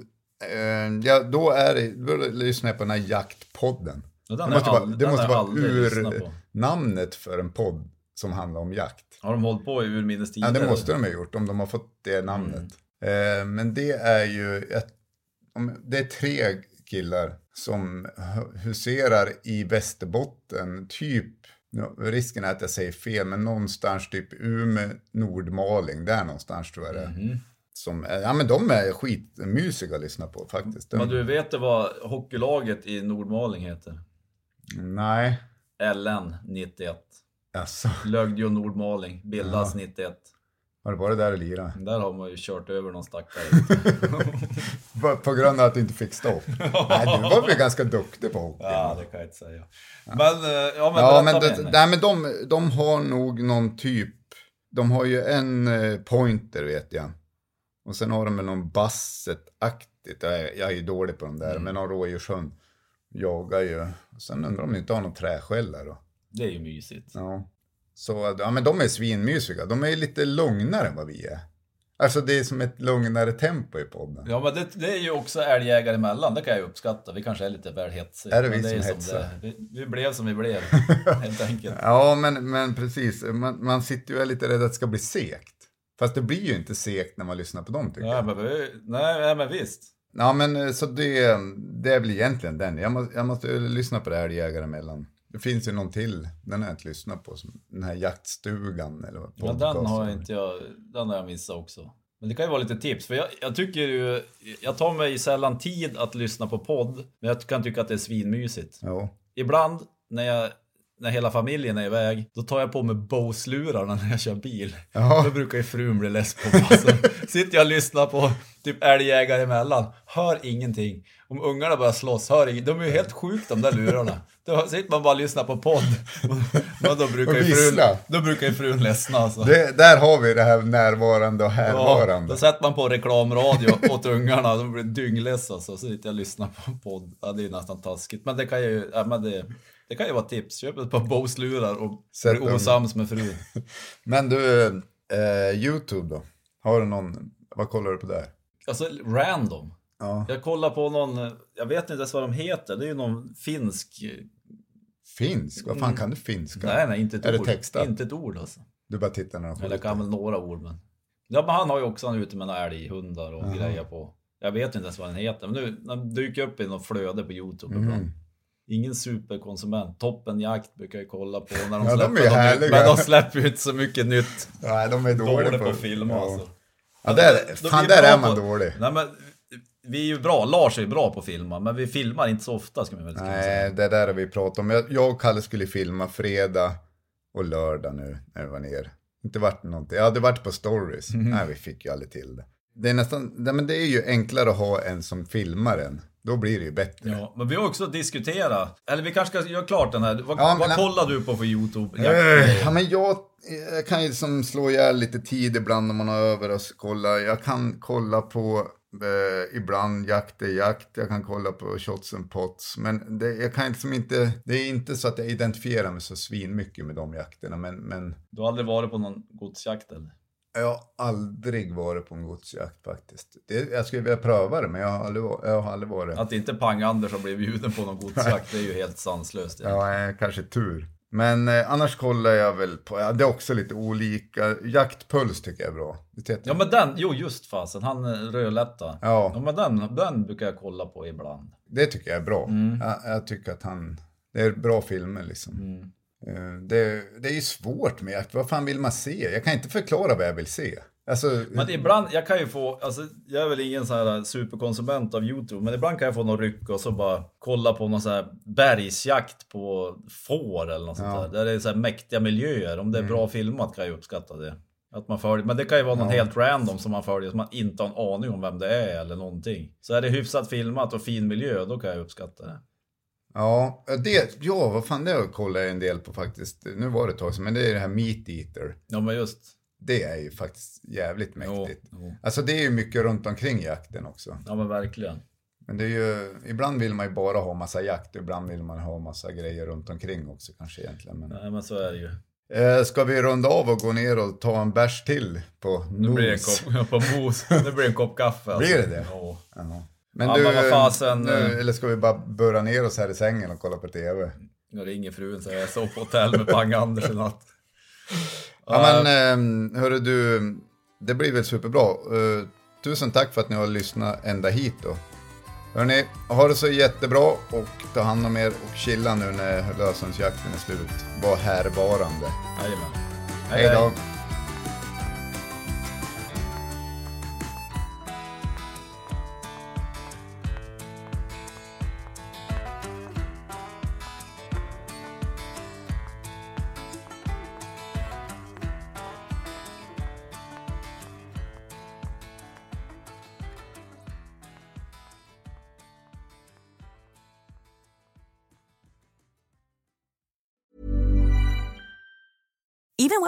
C: Eh, ja, då, är det, då lyssnar jag på den här jaktpodden.
B: Ja, den
C: Det måste vara, det måste vara ur namnet för en podd som handlar om jakt.
B: Har de hållit på i urminnes tider?
C: Ja, det måste de ha gjort om de har fått det namnet.
B: Mm.
C: Eh, men det är ju ett, det är tre killar som hu- huserar i Västerbotten, typ, nu, risken är att jag säger fel, men någonstans typ Umeå, Nordmaling, där någonstans tror jag det.
B: Mhm.
C: Som, ja men de är skitmysiga att lyssna på faktiskt. De,
B: Men du vet vad hockeylaget i Nordmaling heter?
C: Nej,
B: LN 91.
C: alltså,
B: Lögdjo Nordmaling bildas 91.
C: Har du varit där och lirat?
B: Där har man ju kört över någon stackare.
C: På, grund av att du inte fick stopp? Nej, du var väl ganska duktig på hockey?
B: ja, det kan jag inte säga. Men, eh, ja men
C: Ja, men, det, nej, men de, de har nog någon typ, de har ju en eh, pointer vet jag. Och sen har de väl någon basset-aktigt, jag, är- jag är ju dålig på de där,
B: Mm.
C: men någon rådjurshund jagar ju. Sen undrar om de inte har någon träskälla då.
B: Det är ju mysigt.
C: Ja. Så, ja men de är svinmysiga, de är lite lugnare än vad vi är. Alltså det är som ett lugnare tempo i podden.
B: Ja men det, det är ju också älgjägare emellan, det kan jag uppskatta. Vi kanske är lite väl hetsiga.
C: Är det vi
B: är
C: som
B: ju
C: hetsar?
B: det är. Vi, vi blev som vi blev, helt enkelt.
C: Ja, men, men precis. Man, man sitter ju är lite rädd att det ska bli segt. Fast det blir ju inte segt när man lyssnar på dem tycker
B: Ja,
C: jag.
B: men, nej, men visst.
C: Ja, men eh, så det, det är väl egentligen den. Jag måste, jag måste lyssna på det här Jägare emellan. Det finns ju någon till, den har jag inte lyssnat på. som- Den här jaktstugan eller vad
B: Ja, den
C: podcasten.
B: har jag inte jag, den har jag missat också. Men det kan ju vara lite tips, för jag, jag tycker ju, jag tar mig sällan tid att lyssna på podd, men jag kan tycka att det är svinmysigt.
C: Jo.
B: Ibland när jag när hela familjen är iväg, då tar jag på mig Bose-lurarna när jag kör bil.
C: Ja.
B: Då brukar ju frun bli less på mig. Alltså, sitter jag och lyssnar på typ älgjägare emellan, hör ingenting. Om ungarna börjar slåss, hör ingenting. De är ju helt sjuka de där lurarna. Då sitter man bara och lyssnar på podd. Men då brukar ju frun, då brukar ju frun ledsna alltså.
C: Det, där har vi det här närvarande och
B: Ja,
C: härvarande.
B: då sätter man på reklamradio åt ungarna, de blir dyngless alltså. Så sitter jag och lyssnar på podd. Ja, det är nästan taskigt. Men det kan ju, ja, men det, det kan ju vara tips. Köp ett par Bose-lurar och
C: Sätt
B: bli osams med frun.
C: Men du, eh, YouTube då? Har du någon, vad kollar du på där?
B: Alltså random.
C: Ja.
B: Jag kollar på någon, jag vet inte ens vad de heter. Det är ju någon finsk.
C: Finsk? Vad fan kan du finska?
B: Nej, nej, inte ett
C: Är det
B: ord.
C: textat?
B: Inte ett ord alltså.
C: Du bara tittar när de
B: Eller jag kan väl några ord men. Ja, men han har ju också han är ute med några älghundar och
C: Jaha.
B: grejer på. Jag vet inte ens vad den heter, men nu den dyker upp i något flöde på Youtube
C: Mm.
B: ibland. Ingen superkonsument. Toppen jakt brukar jag kolla på när de
C: Ja, de
B: släpper
C: är
B: något nytt.
C: härliga.
B: Men de släpper ju inte så mycket nytt.
C: Nej, de är dåliga
B: Dålig
C: på,
B: på att filma
C: ja.
B: alltså.
C: Ja, där, fan, där är man
B: på-
C: dålig.
B: Nej, men vi är ju bra. Lars är ju bra på att filma, men vi filmar inte så ofta ska man väl.
C: Nej, det där har vi pratat om. Jag, jag och Kalle skulle filma fredag och lördag nu när vi var ner. Inte varit någonting. Jag hade varit på stories.
B: Mhm.
C: Nej, vi fick ju aldrig till det. Det är nästan, nej, men det är ju enklare att ha en som filmar en. Då blir det ju bättre.
B: Ja, men vi har också diskuterat, eller vi kanske ska göra klart den här. Vad,
C: Ja,
B: vad kollar du på för Youtube?
C: Eh, Ja, men jag, jag kan ju som slå ihjäl lite tid ibland om man har över och kolla. Jag kan kolla på eh, ibland jakt är jakt. Jag kan kolla på shots and pots. Men det, jag kan liksom inte, det är inte så att jag identifierar mig så svin mycket med de jakterna. Men, men
B: Du har aldrig varit på någon godsjakt eller?
C: Jag har aldrig varit på en godsjakt faktiskt. Det, jag skulle vilja pröva det, men jag har aldrig, jag har aldrig varit.
B: Att inte Pang-Anders har blivit bjuden på någon godsjakt, det är ju helt sanslöst.
C: Ja, eh, kanske tur. Men eh, annars kollar jag väl på, ja, det är också lite olika. Jaktpuls tycker jag är bra. Det
B: Ja men den, jo just fasen, han eh, rödlätta.
C: Ja.
B: Ja men den, den brukar jag kolla på ibland.
C: Det tycker jag är bra.
B: Mm.
C: Jag, jag tycker att han, det är bra filmer liksom.
B: Mm.
C: Eh, Det, det är ju svårt med vad fan vill man se? Jag kan inte förklara vad jag vill se. Alltså,
B: Men ibland, jag kan ju få, alltså jag är väl ingen sån här superkonsument av Youtube, men ibland kan jag få någon ryck och så bara kolla på någon sån här bergsjakt på får eller något sånt
C: Ja.
B: där. Där det är så här mäktiga miljöer. Om det är bra filmat kan jag uppskatta det. Att man följer, men det kan ju vara någon
C: Ja.
B: helt random som man följer som man inte har en aning om vem det är eller någonting. Så är det hyfsat filmat och fin miljö, då kan jag uppskatta det.
C: Ja, det, ja, vad fan det kollar jag en del på faktiskt. Nu var det ett tag sedan, men det är det här Meat Eater.
B: Ja men just.
C: Det är ju faktiskt jävligt
B: Jo,
C: mäktigt.
B: jo.
C: Alltså det är ju mycket runt omkring jakten också.
B: Ja men verkligen.
C: Men det är ju, ibland vill man ju bara ha massa jakt, ibland vill man ha massa grejer runt omkring också kanske egentligen. Men...
B: Nej men så är det ju.
C: Eh, ska vi runda av och gå ner och ta en bärs till på
B: Nu blir det en kopp, på mos. Nu blir det en kopp kaffe. alltså.
C: Blir det det?
B: Ja.
C: Men
B: Ja,
C: du,
B: men fasen,
C: nu,
B: eh.
C: eller ska vi bara burra ner oss här i sängen och kolla på TV?
B: Jag ringer frun så jag sov på hotell med Pang-Anders i natt.
C: Ja men eh, hörru du, det blir väl superbra. Eh, tusen tack för att ni har lyssnat ända hit då. Hörni, ha det så jättebra och ta hand om er och chilla nu när löshundsjakten är slut. Var härvarande.
B: Jajamän.
C: Hej då!